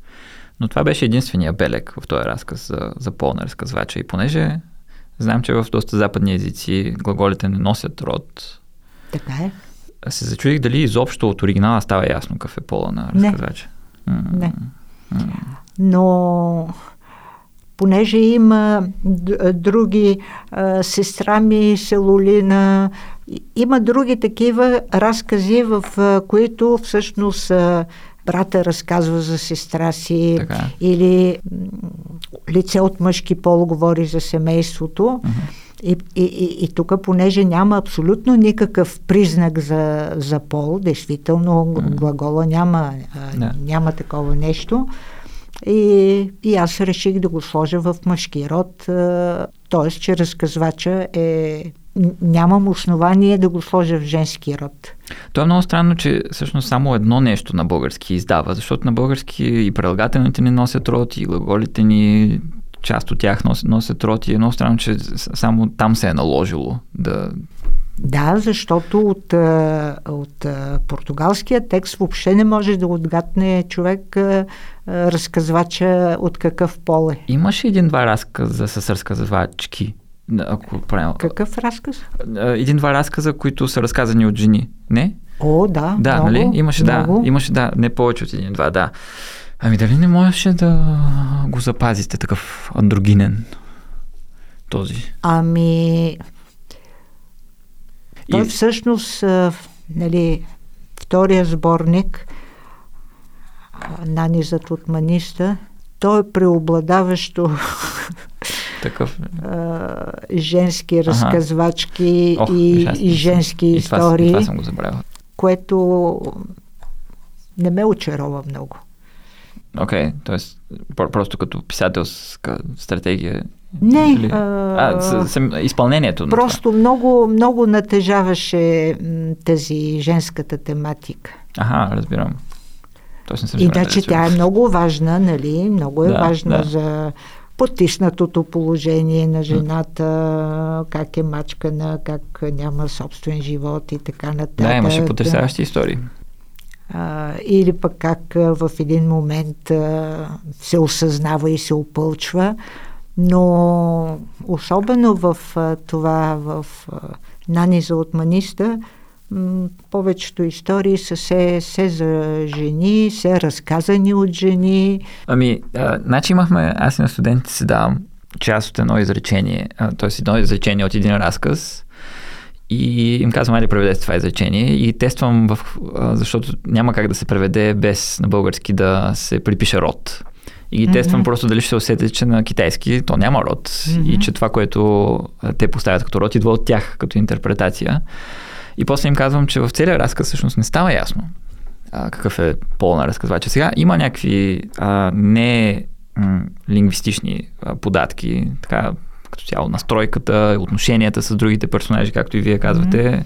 Но това беше единствения белег в този разказ за, за пол на разказвача. И понеже знам, че в доста западни езици глаголите не носят род, Така е. се зачудих дали изобщо от оригинала става ясно какъв е пола на Не. разказвача. Не. Но понеже има други, сестра ми Селолина, има други такива разкази, в които всъщност брата разказва за сестра си Така. или м, лице от мъжки пол говори за семейството. И, и, и, и тук, понеже няма абсолютно никакъв признак за, за пол, действително глагола няма, а, няма такова нещо. И, и аз реших да го сложа в мъжки род, т.е. че разказвача е... Нямам основание да го сложа в женски род. То е много странно, че всъщност само едно нещо на български издава, защото на български и прилагателните ни носят род, и глаголите ни, част от тях носят, носят род и е много странно, че само там се е наложило да... Да, защото от, от португалския текст въобще не може да отгадне човек разказвача от какъв пол е. Имаше един-два разказа с разказвачки, ако правилно. Какъв разказ? Един-два разказа, които са разказани от жени. Не? О, да. Да, много, нали? Имаше, много. да. Имаше, да. Не повече от един-два, да. Ами дали не можеше да го запазите такъв андрогинен този? Ами, той И- всъщност, нали, втория сборник, Нанизът от маниста, той е преобладаващо Такъв. а, женски разказвачки Ох, и, аз и женски и това, истории. и това съм го което не ме очарова много. Окей, okay, т.е. просто като писателска стратегия. Не. Или... А, с, с, изпълнението. Просто на много, много натежаваше тази женската тематика. Ага, разбирам. Тоест не съм Иначе тя е много важна, нали? Много е да, важна да. за потиснатото положение на жената, как е мачкана, как няма собствен живот и така нататък. Да, имаше потрясаващи истории. А, или пък как в един момент а, се осъзнава и се опълчва. Но особено в а, това, в а, Нани за отманиста, повечето истории са се, се за жени, се разказани от жени. Ами, а, значи имахме, аз на студентите си давам част от едно изречение, т.е. едно изречение от един разказ и им казвам, айде преведете това изречение и тествам, в, защото няма как да се преведе без на български да се припише род. И ги mm-hmm. тествам просто дали ще се усетят, че на китайски то няма род mm-hmm. и че това, което те поставят като род, идва от тях като интерпретация. И после им казвам, че в целия разказ всъщност не става ясно а, какъв е пол на разказвача. Сега има някакви а, не м- лингвистични а, податки, така като цяло настройката, отношенията с другите персонажи, както и вие казвате. Mm-hmm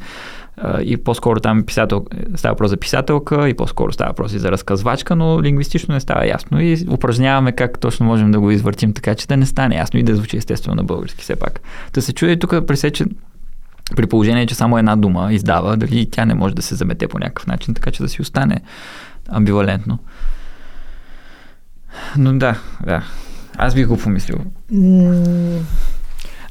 и по-скоро там писател, става въпрос за писателка и по-скоро става въпрос и за разказвачка, но лингвистично не става ясно и упражняваме как точно можем да го извъртим така, че да не стане ясно и да звучи естествено на български все пак. Да се чуе тук пресече при положение, че само една дума издава, дали тя не може да се замете по някакъв начин, така че да си остане амбивалентно. Но да, да. Аз бих го помислил.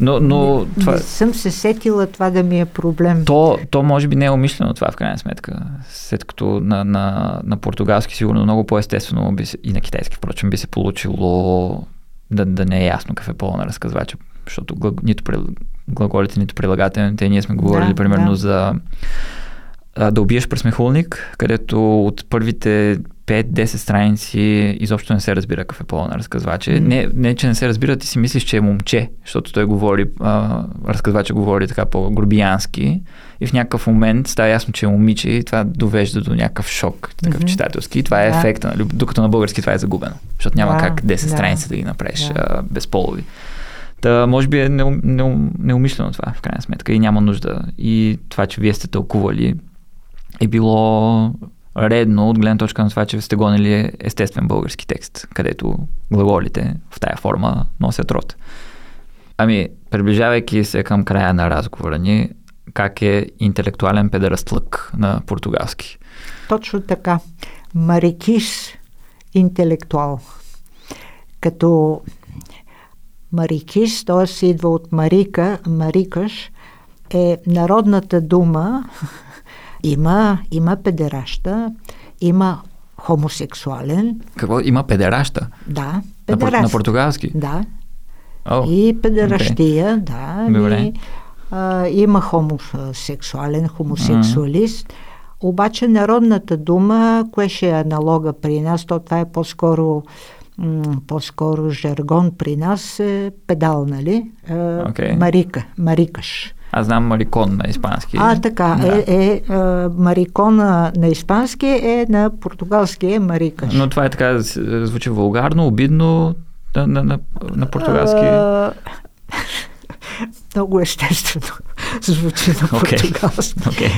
Но, но не, това... не съм се сетила това да ми е проблем. То, то може би не е умишлено това в крайна сметка. След като на, на, на португалски сигурно много по-естествено би се, и на китайски, впрочем, би се получило да, да не е ясно какъв е пола на разказвача, защото нито глаголите, нито прилагателните. Ние сме говорили да, примерно да. за да убиеш пресмехулник, където от първите 5-10 страници изобщо не се разбира какъв е пола на разказвача. Mm. Не, не, че не се разбира, ти си мислиш, че е момче, защото той говори, а, разказвача говори така по-грубиянски и в някакъв момент става ясно, че е момиче и това довежда до някакъв шок, такъв mm-hmm. читателски. И това е да. ефекта, нали? докато на български това е загубено, защото няма да, как 10 да. страници да ги направиш да. а, безполови. Та, може би е неумишлено това, в крайна сметка, и няма нужда. И това, че вие сте тълкували, е било редно от гледна точка на това, че сте гонили естествен български текст, където глаголите в тая форма носят род. Ами, приближавайки се към края на разговора ни, как е интелектуален педерастлък на португалски? Точно така. Марикис интелектуал. Като Марикис, т.е. идва от Марика, Марикаш, е народната дума. Има, има педераща, има хомосексуален. Какво? Има педераща? Да, педераща. На, на португалски? Да. Oh, и педеращия, okay. да. Добре. И, а, има хомосексуален, хомосексуалист. Mm. Обаче народната дума, кое ще е аналога при нас, то това е по-скоро по-скоро жаргон при нас е педал, нали? Okay. Марика, марикаш. Аз знам марикон на испански. А, така. Да. Е, е, е, марикона на испански е на португалски е марикаш. Но това е така, звучи вулгарно, обидно на, на, на, на португалски. А, много естествено звучи на португалски. Okay. Okay.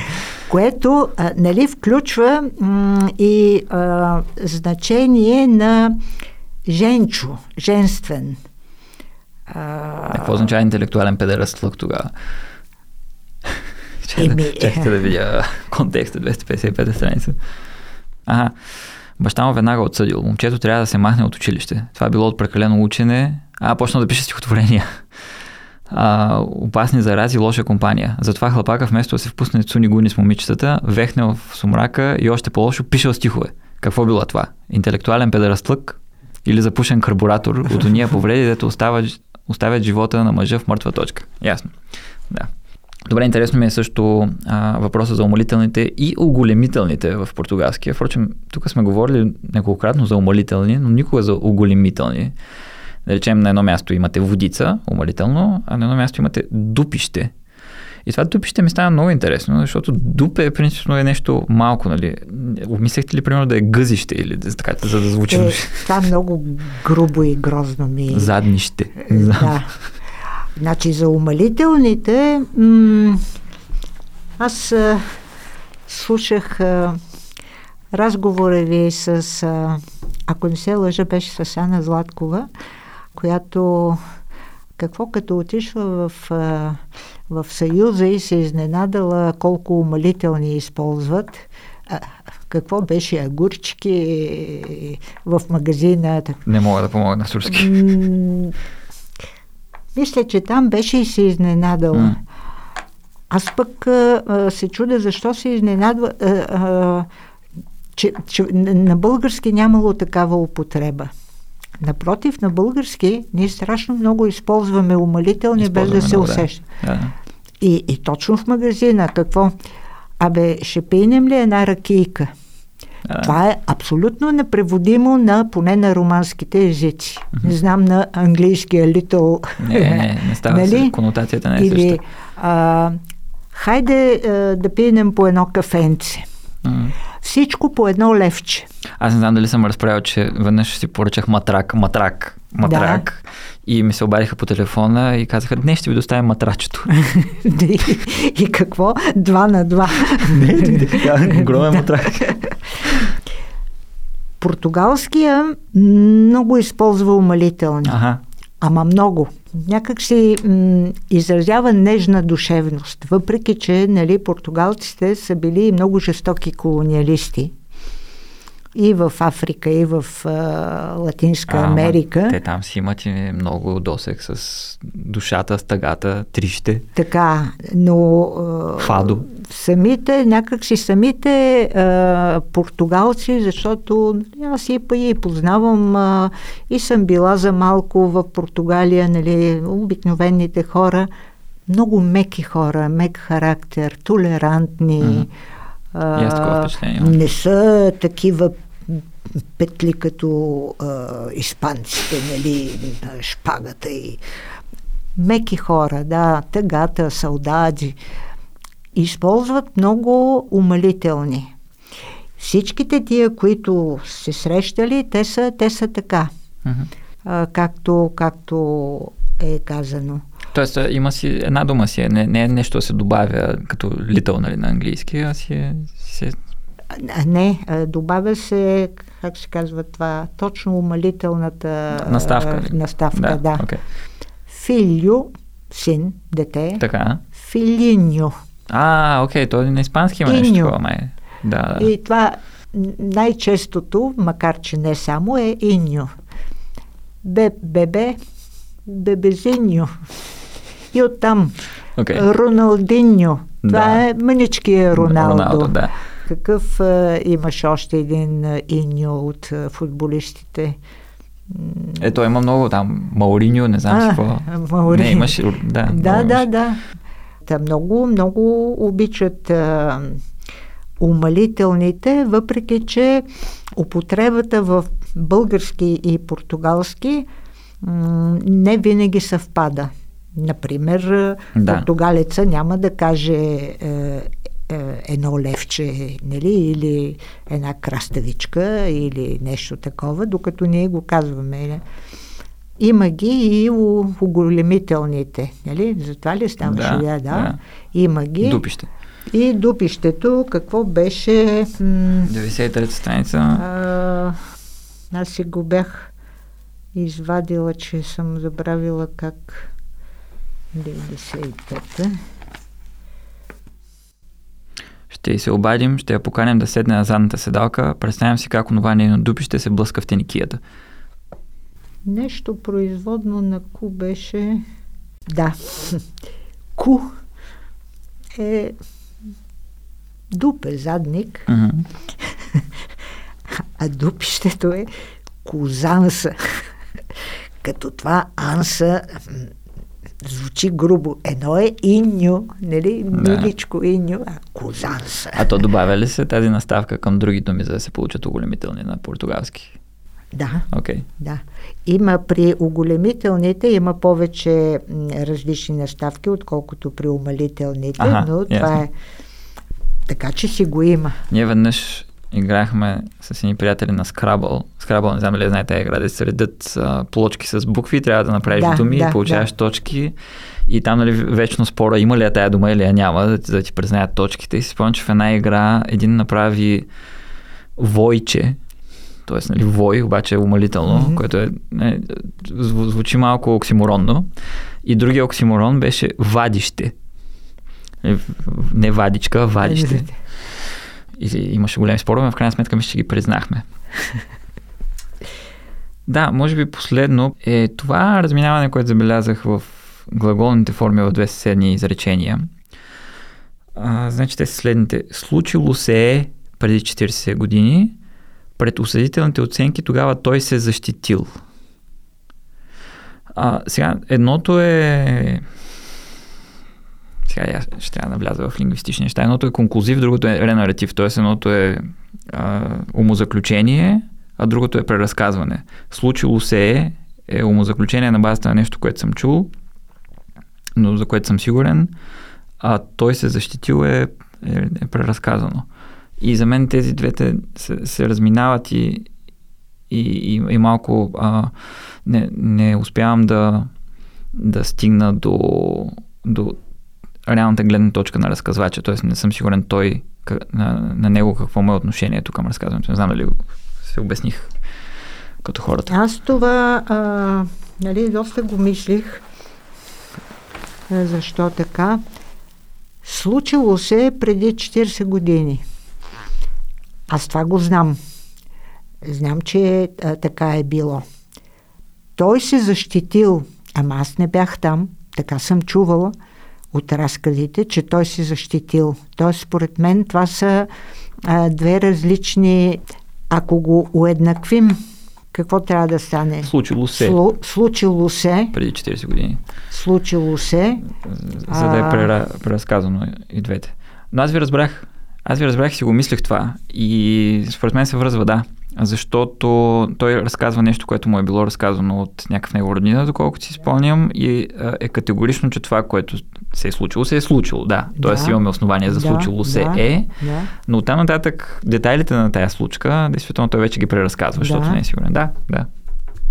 Което, а, нали, включва м- и а, значение на женчо, женствен. А... Какво означава интелектуален педерастлък тогава? Еми... Чакайте да видя контекста, 255 страница. Ага. Баща му веднага отсъдил. Момчето трябва да се махне от училище. Това било от прекалено учене. А, почна да пише стихотворения. А, опасни зарази, лоша компания. Затова хлапака вместо да се впусне цуни гуни с момичетата, вехне в сумрака и още по-лошо пишел стихове. Какво било това? Интелектуален педерастлък, или запушен карбуратор от уния повреди, дето оставят, оставят живота на мъжа в мъртва точка. Ясно. Да. Добре, интересно ми е също а, въпроса за умалителните и оголемителните в португалския. Впрочем, тук сме говорили неколкократно за умалителни, но никога за оголемителни. Да речем, на едно място имате водица, умалително, а на едно място имате дупище. И това дупище ми стана много интересно, защото дупе принципно е нещо малко, нали? Обмислихте ли, примерно, да е гъзище или да, така, за да звучи? Е, това много грубо и грозно ми... Заднище. Е, да. Значи за умалителните, м- аз а, слушах а, разговора ви с, а, ако не се лъжа, беше с Ана Златкова, която какво като отишла в, а, в Съюза и се изненадала колко умалителни използват. Какво беше агурчики в магазина. Не мога да помогна с руски. Мисля, че там беше и се изненадала. Mm. Аз пък а, се чудя защо се изненадва, а, а, че, че на български нямало такава употреба. Напротив, на български ние страшно много използваме умалителни, без да се усеща. Да. И, и точно в магазина какво? Абе, ще пийнем ли една ракийка? Да. Това е абсолютно непреводимо на поне на романските езици. Mm-hmm. Не знам на английския little. Не, не, не става нали? се, конотацията не е Или, съща. А, хайде а, да пинем по едно кафенце. Всичко по едно левче. Аз не знам дали съм разправил, че веднъж си поръчах матрак, матрак, матрак. Да. И ми се обадиха по телефона и казаха, днес ще ви доставим матрачето. и, какво? Два на два. не, не, огромен матрак. Португалския много използва умалителни. Ага. Ама много. Някак си м- изразява нежна душевност. Въпреки, че нали, португалците са били много жестоки колониалисти и в Африка, и в а, Латинска а, Америка. Те там си имат и много досек с душата, с тъгата, трище. Така, но... А, Фадо. Самите, някак си самите а, португалци, защото аз и, и познавам а, и съм била за малко в Португалия, нали, обикновените хора, много меки хора, мек характер, толерантни. Mm-hmm. А, не са такива петли като а, испанците, нали, шпагата и меки хора, да, тъгата, салдади, използват много умалителни. Всичките тия, които се срещали, те са, те са така, uh-huh. а, както, както е казано. Тоест има си, една дума си, е, не, не е нещо да се добавя като литъл нали, на английски, а си е, си е не, добавя се, как се казва това, точно умалителната наставка. Ли? Наставка, да. да. Okay. Филио, син, дете. Така. Филиньо. А, окей, то на испански има Иньо. нещо такова, май. Да, да. И това най-честото, макар че не само, е иньо. Бе, бебе, бебезиньо. И оттам. Okay. Роналдиньо. Това да. е мъничкия Роналдо. Роналдо да. Какъв а, имаш още един иньо от а, футболистите? Ето, има много там. Мауриньо, не знам а, какво. Мауриньо. Не, имаш... Да, да, да, да. Та много, много обичат а, умалителните, въпреки че употребата в български и португалски м- не винаги съвпада. Например, да. португалеца няма да каже е, е, едно левче, нали, или една краставичка, или нещо такова, докато ние го казваме. Има ги и у, у големителните, нали? Затова ли ставаше? Да, да, да. Има ги. Дупище. И дупището, какво беше? 93-та страница. А, аз си го бях извадила, че съм забравила как 95-та. Ще се обадим, ще я поканем да седне на задната седалка, представям си как онова нейно дупи ще се блъска в теникията. Нещо производно на Ку беше... Да. Ку е дупе, задник. Mm-hmm. а дупището е козанса. Като това анса звучи грубо. Едно е иньо, нали? Миличко да. иньо, а козанса. А то добавя ли се тази наставка към други думи, за да се получат оголемителни на португалски? Да. Okay. Да. Има при оголемителните, има повече различни наставки, отколкото при умалителните, ага, но това ясно. е така, че си го има. Ние веднъж играхме с едни приятели на Scrabble. Scrabble, не знам ли знаете, игра да се редят а, плочки с букви, трябва да направиш да, думи да, и получаваш да. точки. И там, нали, вечно спора има ли я тая дума или я няма, да, да ти признаят точките. И си спомням, че в една игра един направи Войче, т.е. Нали, вой, обаче е умалително, mm-hmm. което е, не, звучи малко оксиморонно. И другия оксиморон беше вадище. Не вадичка, а вадище. И имаше големи спорове, в крайна сметка мисля, че ги признахме. да, може би последно е това разминаване, което забелязах в глаголните форми в две съседни изречения. А, значи те са следните. Случило се е преди 40 години, пред осъдителните оценки тогава той се е защитил. А, сега, едното е сега ще трябва да навляза в лингвистични неща. Едното е конклюзив, другото е ренаратив, т.е. едното е а, умозаключение, а другото е преразказване. Случило се е, е умозаключение на базата на нещо, което съм чул, но за което съм сигурен, а той се защитил е, е, е преразказано. И за мен тези двете се, се разминават и, и, и, и малко а, не, не успявам да, да стигна до, до реалната гледна точка на разказвача. Тоест не съм сигурен той на, на него какво му е отношението към разказването. Не знам дали се обясних като хората. Аз това а, нали, доста го мислих. Защо така? Случило се преди 40 години. Аз това го знам. Знам, че а, така е било. Той се защитил, ама аз не бях там, така съм чувала от разказите, че той се защитил. Тоест, според мен, това са а, две различни... Ако го уеднаквим, какво трябва да стане? Случило се. Слу, случило се. Преди 40 години. Случило се. За да е прера, преразказано и двете. Но аз ви разбрах. Аз ви разбрах и си го мислех това. И според мен се връзва, да. Защото той разказва нещо, което му е било разказано от някакъв него роднина, доколкото си спомням, и е категорично, че това, което се е случило, се е случило, да. Тоест да. имаме основание за случило да, се да, е, да. но оттам нататък детайлите на тази случка, действително той вече ги преразказва, да. защото не е сигурен. Да, да.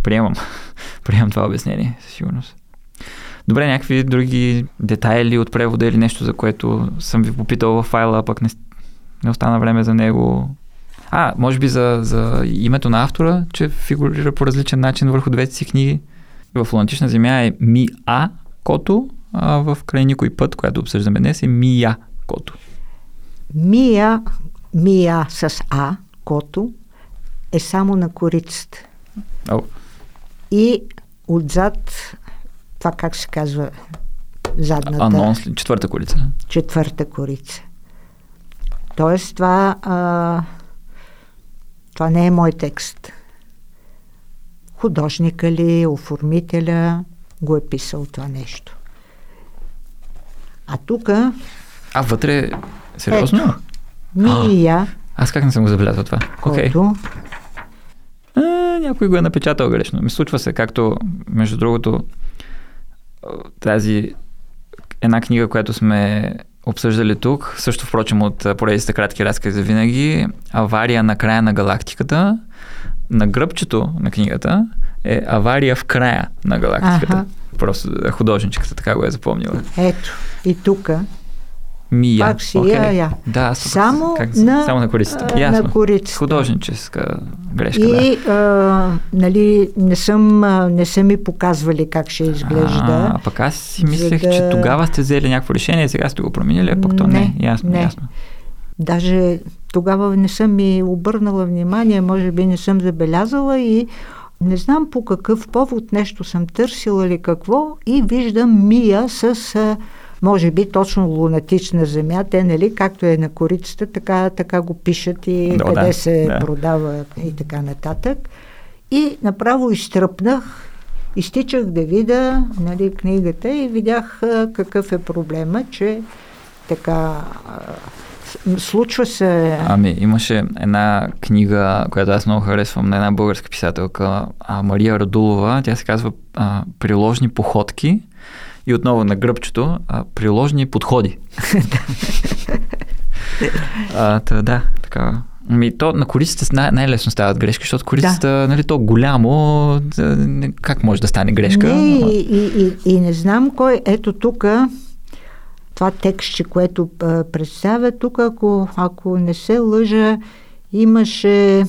Приемам. Приемам това обяснение, със сигурност. Добре, някакви други детайли от превода или нещо, за което съм ви попитал във файла, а пък не, не остана време за него. А, може би за, за името на автора, че фигурира по различен начин върху двете си книги. В Лунатична земя е Ми А Кото, а в край никой път, която обсъждаме днес, е Мия Кото. Мия, Мия с А, Кото, е само на корицата. Oh. И отзад, това как се казва, задната... Анонс ли? Четвърта корица. Четвърта корица. Тоест това, а, това не е мой текст. Художника ли, оформителя го е писал това нещо. А тук... А вътре... Сериозно? Ето, Мия. Аз как не съм го забелязал това? Който... Okay. А, някой го е напечатал грешно. Ми случва се, както, между другото, тази една книга, която сме обсъждали тук, също впрочем от поредицата кратки разкази за винаги, Авария на края на галактиката, на гръбчето на книгата е Авария в края на галактиката. Ага. Просто художничката така го е запомнила. Ето, и тук Мия. Пак си okay. я, я. Да, само, как, на, само на корицата. Ясно. На корицата. Художническа грешка, И, да. а, нали, не съм, не са ми показвали как ще изглежда. А, а пък аз си мислех, да... че тогава сте взели някакво решение, сега сте го променили, а пък то не. не. Ясно, не. ясно. Даже тогава не съм ми обърнала внимание, може би не съм забелязала и не знам по какъв повод нещо съм търсила или какво и виждам Мия с може би точно лунатична земя. Те, нали, както е на корицата, така, така го пишат и да, къде да, се да. продава и така нататък. И направо изтръпнах, изтичах да видя нали, книгата и видях какъв е проблема, че така случва се. Ами, имаше една книга, която аз много харесвам, на една българска писателка, а, Мария Радулова. Тя се казва а, Приложни походки. И отново на гръбчето, а, приложни подходи. а, та, да, така. Ми, то на корицата най- най-лесно стават грешки, защото корицата, да. нали, то голямо, как може да стане грешка? Не, и, и, и, и не знам кой, ето тук, това текстче, което а, представя, тук, ако, ако не се лъжа, имаше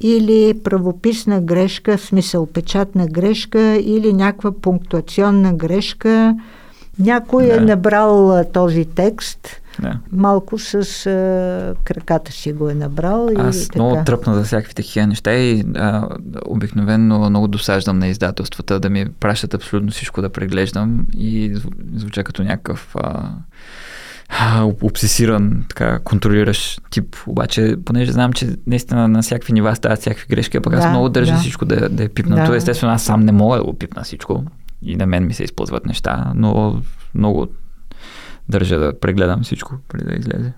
или правописна грешка, в смисъл печатна грешка, или някаква пунктуационна грешка. Някой е да. е набрал този текст да. Малко с а, краката си го е набрал. Аз и така. много тръпна за всякакви такива неща и а, обикновено много досаждам на издателствата да ми пращат абсолютно всичко да преглеждам и звуча като някакъв а, обсесиран, така, контролираш тип. Обаче, понеже знам, че наистина на всякакви нива стават всякакви грешки, а пък да, аз много държа да. всичко да, да е пипнато. Да. Естествено, аз сам не мога да го пипна всичко и на мен ми се използват неща, но много държа да прегледам всичко преди да излезе.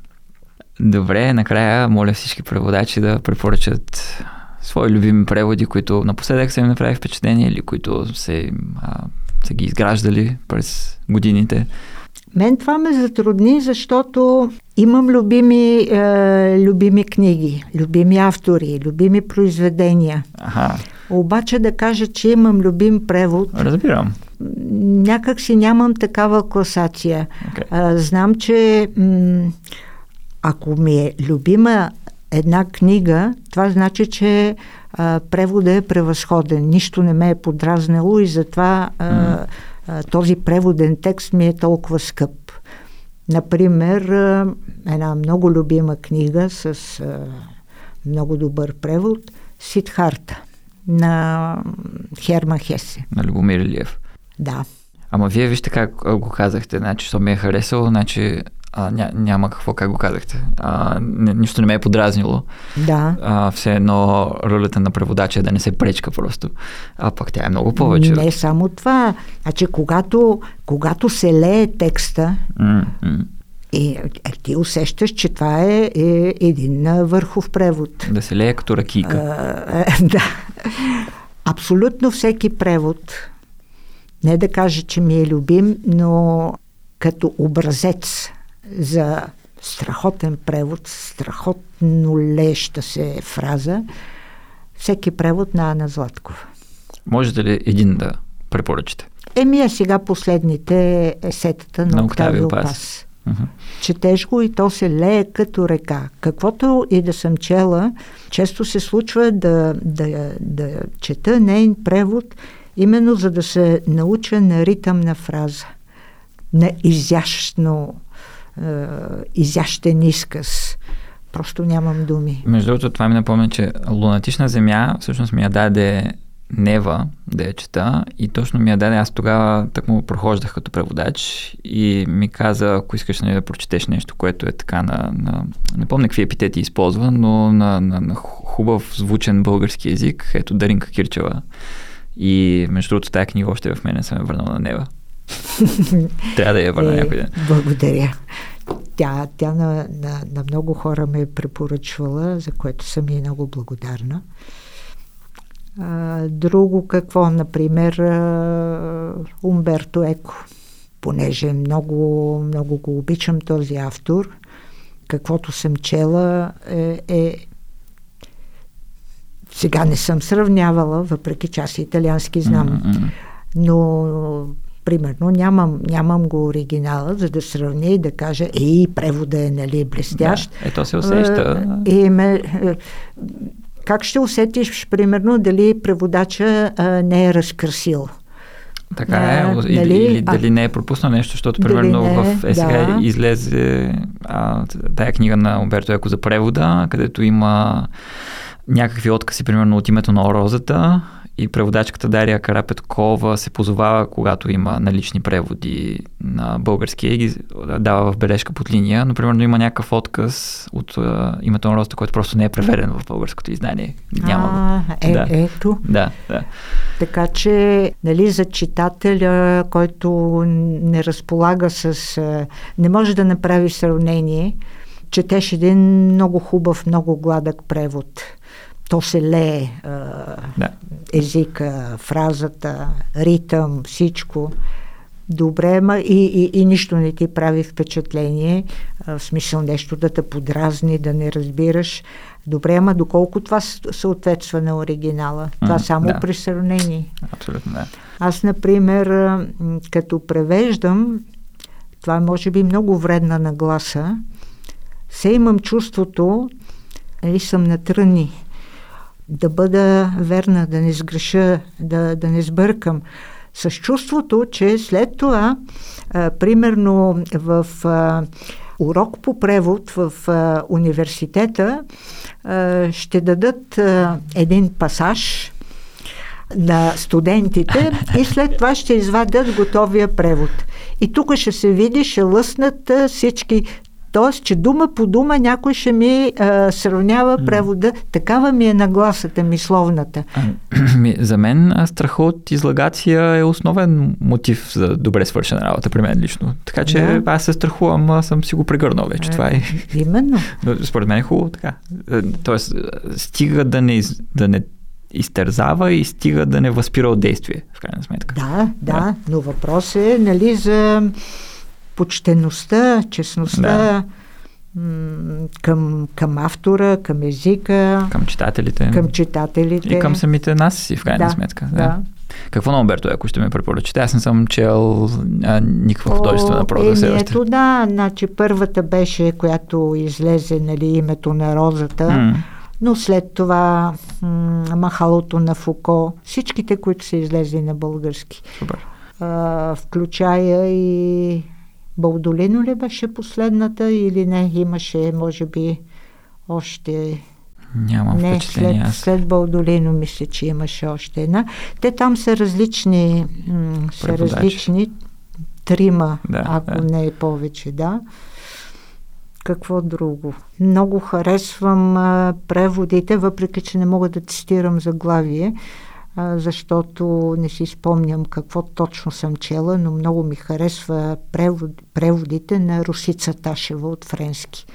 Добре, накрая моля всички преводачи да препоръчат свои любими преводи, които напоследък са им направи впечатление или които се, а, са ги изграждали през годините. Мен това ме затрудни, защото имам любими, е, любими книги, любими автори, любими произведения. Ага. Обаче да кажа, че имам любим превод. Разбирам. Някак си нямам такава класация. Okay. А, знам, че м- ако ми е любима една книга, това значи, че а, превода е превъзходен. Нищо не ме е подразнало и затова а, mm. Този преводен текст ми е толкова скъп. Например, една много любима книга с много добър превод Сидхарта на Херман Хесе. На Любомир Илиев. Да. Ама вие вижте как го казахте, значи, що ми е харесало, значи а, ня, няма какво, как го казахте. А, не, нищо не ме е подразнило. Да. А, все едно ролята на преводача е да не се пречка просто. А пък тя е много повече. Не само това. Значи, когато, когато се лее текста, mm-hmm. и, е, ти усещаш, че това е, е един върхов превод. Да се лее като ракийка. А, да. Абсолютно всеки превод, не да кажа, че ми е любим, но като образец за страхотен превод, страхотно леща се фраза, всеки превод на Ана Златкова. Можете ли един да препоръчате? Еми, а сега последните есетата на, на Октавио Пас. Пас. Uh-huh. Четеш го и то се лее като река. Каквото и да съм чела, често се случва да, да, да чета нейн превод, именно за да се науча на ритъм на фраза, на изящно, е, изящен изказ. Просто нямам думи. Между другото, това ми напомня, че Лунатична земя всъщност ми я даде Нева да я чета и точно ми я даде. Аз тогава так му прохождах като преводач и ми каза, ако искаш нали, да прочетеш нещо, което е така на, на не помня какви епитети използва, но на, на, на хубав звучен български язик, ето Даринка Кирчева. И между другото, тази книга още в мене съм е върнал на Нева. Трябва да я върна е, някой ден. Благодаря. Тя, тя на, на, на много хора ме е препоръчвала, за което съм и много благодарна. А, друго какво, например, Умберто Еко, понеже много, много го обичам този автор, каквото съм чела е, е сега не съм сравнявала, въпреки че аз италиански знам, но примерно нямам, нямам го оригинала, за да сравня и да кажа, ей, превода е, нали, блестящ. Да, ето се усеща. И ме, как ще усетиш, примерно, дали преводача а, не е разкрасил? Така е, а, или, нали? или дали а, не е пропуснал нещо, защото примерно не, в е, сега да. излезе а, тая книга на Умберто Еко за превода, където има някакви откази, примерно от името на розата и преводачката Дария Карапеткова се позовава, когато има налични преводи на български и ги дава в бележка под линия, но примерно има някакъв отказ от uh, името на роста, който просто не е преведен в българското издание. Няма. А, е, да. ето. Да, да. Така че, нали, за читателя, който не разполага с... не може да направи сравнение, четеш един много хубав, много гладък превод то се лее да. езика, фразата, ритъм, всичко. Добре, ма и, и, и нищо не ти прави впечатление, в смисъл нещо да те подразни, да не разбираш. Добре, ама доколко това съответства на оригинала? Това mm, само да. при сравнение. Абсолютно, да. Аз, например, като превеждам, това е може би много вредна нагласа, се имам чувството, нали съм на тръни, да бъда верна, да не сгреша, да, да не сбъркам. С чувството, че след това, а, примерно в а, урок по превод в а, университета, а, ще дадат а, един пасаж на студентите и след това ще извадят готовия превод. И тук ще се види, ще лъснат всички Тоест, че дума по дума някой ще ми а, сравнява превода. Такава ми е нагласата, мисловната. за мен страха от излагация е основен мотив за добре свършена работа при мен лично. Така че да. аз се страхувам, а съм си го прегърнал вече. Това е. Именно. Но според мен е хубаво така. Е, тоест, стига да не, да не изтързава и стига да не възпира от действие, в крайна сметка. Да, да, да. но въпрос е, нали, за почтеността, честността да. към, към автора, към езика. Към читателите. Към читателите. И към самите нас си, в крайна да, сметка. Да. да. Какво на Умберто ако ще ми препоръчате? Аз не съм чел а, никаква художествена проза все още. Ето да, значи първата беше, която излезе, нали, името на розата. Mm. Но след това м- Махалото на Фуко, всичките, които са излезли на български. Супер. А, включая и Балдолино ли беше последната или не? Имаше, може би, още... Нямам не, впечатление. След, след Балдолино мисля, че имаше още една. Те там са различни, м- са различни, трима, да, ако да. не е повече, да. Какво друго? Много харесвам а, преводите, въпреки че не мога да цитирам заглавие защото не си спомням какво точно съм чела, но много ми харесва превод, преводите на Русица Ташева от френски.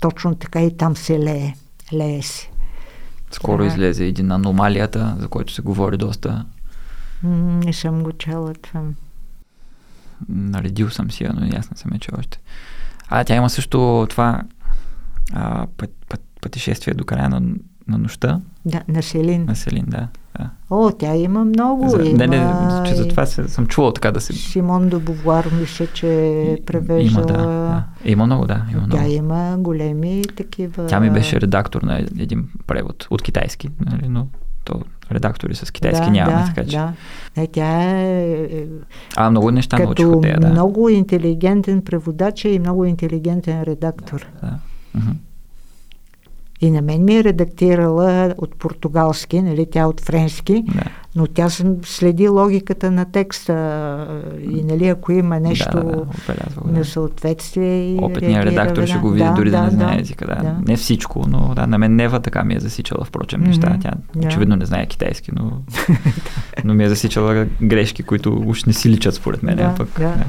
Точно така и там се лее. Лее се. Скоро излезе един аномалията, за който се говори доста. Не съм го чела това. Наредил съм си, но ясно съм е чел още. А тя има също това а, път, път, пътешествие до края на, на нощта. Да, на Селин. На Селин, да. Да. О, тя има много. За, има... Не, не, че за това се, съм чувал така да се... Симон де Бувар мисля, че е превеждала... Има, да, да. Има много, да. Има тя много. има големи такива... Тя ми беше редактор на един превод от китайски, нали, но то редактори с китайски да, няма, да, така че... Да. Не, тя е... А, много неща като научих от нея, да. много интелигентен преводач и много интелигентен редактор. Да, да. Uh-huh. И на мен ми е редактирала от португалски, нали, тя от френски, да. но тя следи логиката на текста и нали, ако има нещо да, да, да, несъответствие. Опитният редактор ще го види да, дори да, да не знае езика. Да. да. Не всичко, но да, на мен Нева така ми е засичала, впрочем, неща. Mm-hmm. Тя да. очевидно не знае китайски, но, но ми е засичала грешки, които уж не си личат според мен. Да, пък, да. Да.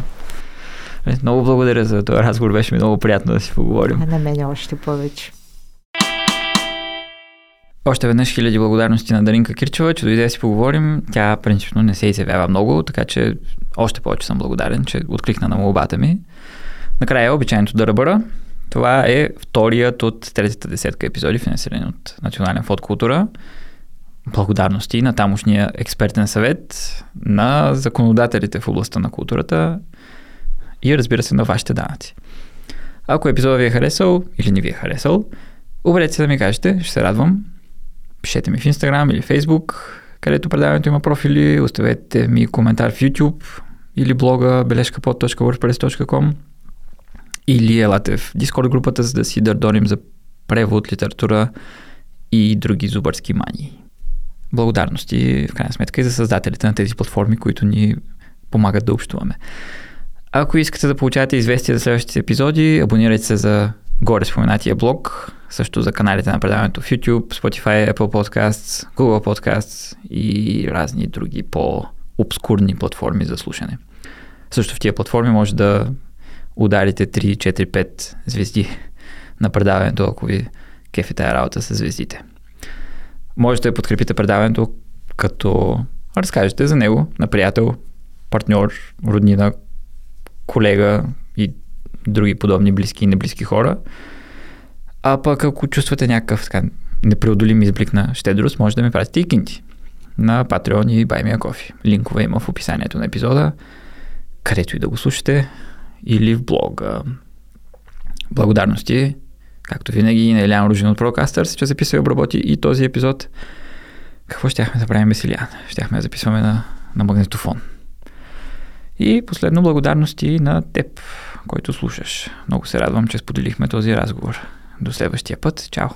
Е, много благодаря за този разговор, беше ми много приятно да си поговорим. А на мен още повече. Още веднъж хиляди благодарности на Даринка Кирчева, че дойде да си поговорим. Тя принципно не се изявява много, така че още повече съм благодарен, че откликна на молбата ми. Накрая обичайното да ръбъра. Това е вторият от третата десетка епизоди, финансирани от Национален фонд култура. Благодарности на тамошния експертен съвет, на законодателите в областта на културата и разбира се на вашите данъци. Ако епизодът ви е харесал или не ви е харесал, обадете се да ми кажете, ще се радвам пишете ми в Instagram или Facebook, където предаването има профили, оставете ми коментар в YouTube или блога бележкапод.wordpress.com или елате в Discord групата, за да си дърдоним за превод, литература и други зубърски мании. благодарности, в крайна сметка, и за създателите на тези платформи, които ни помагат да общуваме. Ако искате да получавате известия за следващите епизоди, абонирайте се за горе споменатия блог, също за каналите на предаването в YouTube, Spotify, Apple Podcasts, Google Podcasts и разни други по-обскурни платформи за слушане. Също в тия платформи може да ударите 3, 4, 5 звезди на предаването, ако ви кефи тая работа с звездите. Можете да подкрепите предаването, като разкажете за него на приятел, партньор, роднина, колега и други подобни близки и неблизки хора. А пък ако чувствате някакъв така непреодолим изблик на щедрост, може да ми пратите и кинти на Patreon и Баймия Кофи. Линкове има в описанието на епизода, където и да го слушате, или в блога. Благодарности, както винаги, на Илян Ружин от Procasters, че записва и обработи и този епизод. Какво щяхме да правим без Илян? Щяхме да записваме на, на магнитофон. И последно благодарности на теб, който слушаш. Много се радвам, че споделихме този разговор. До следващия път. Чао!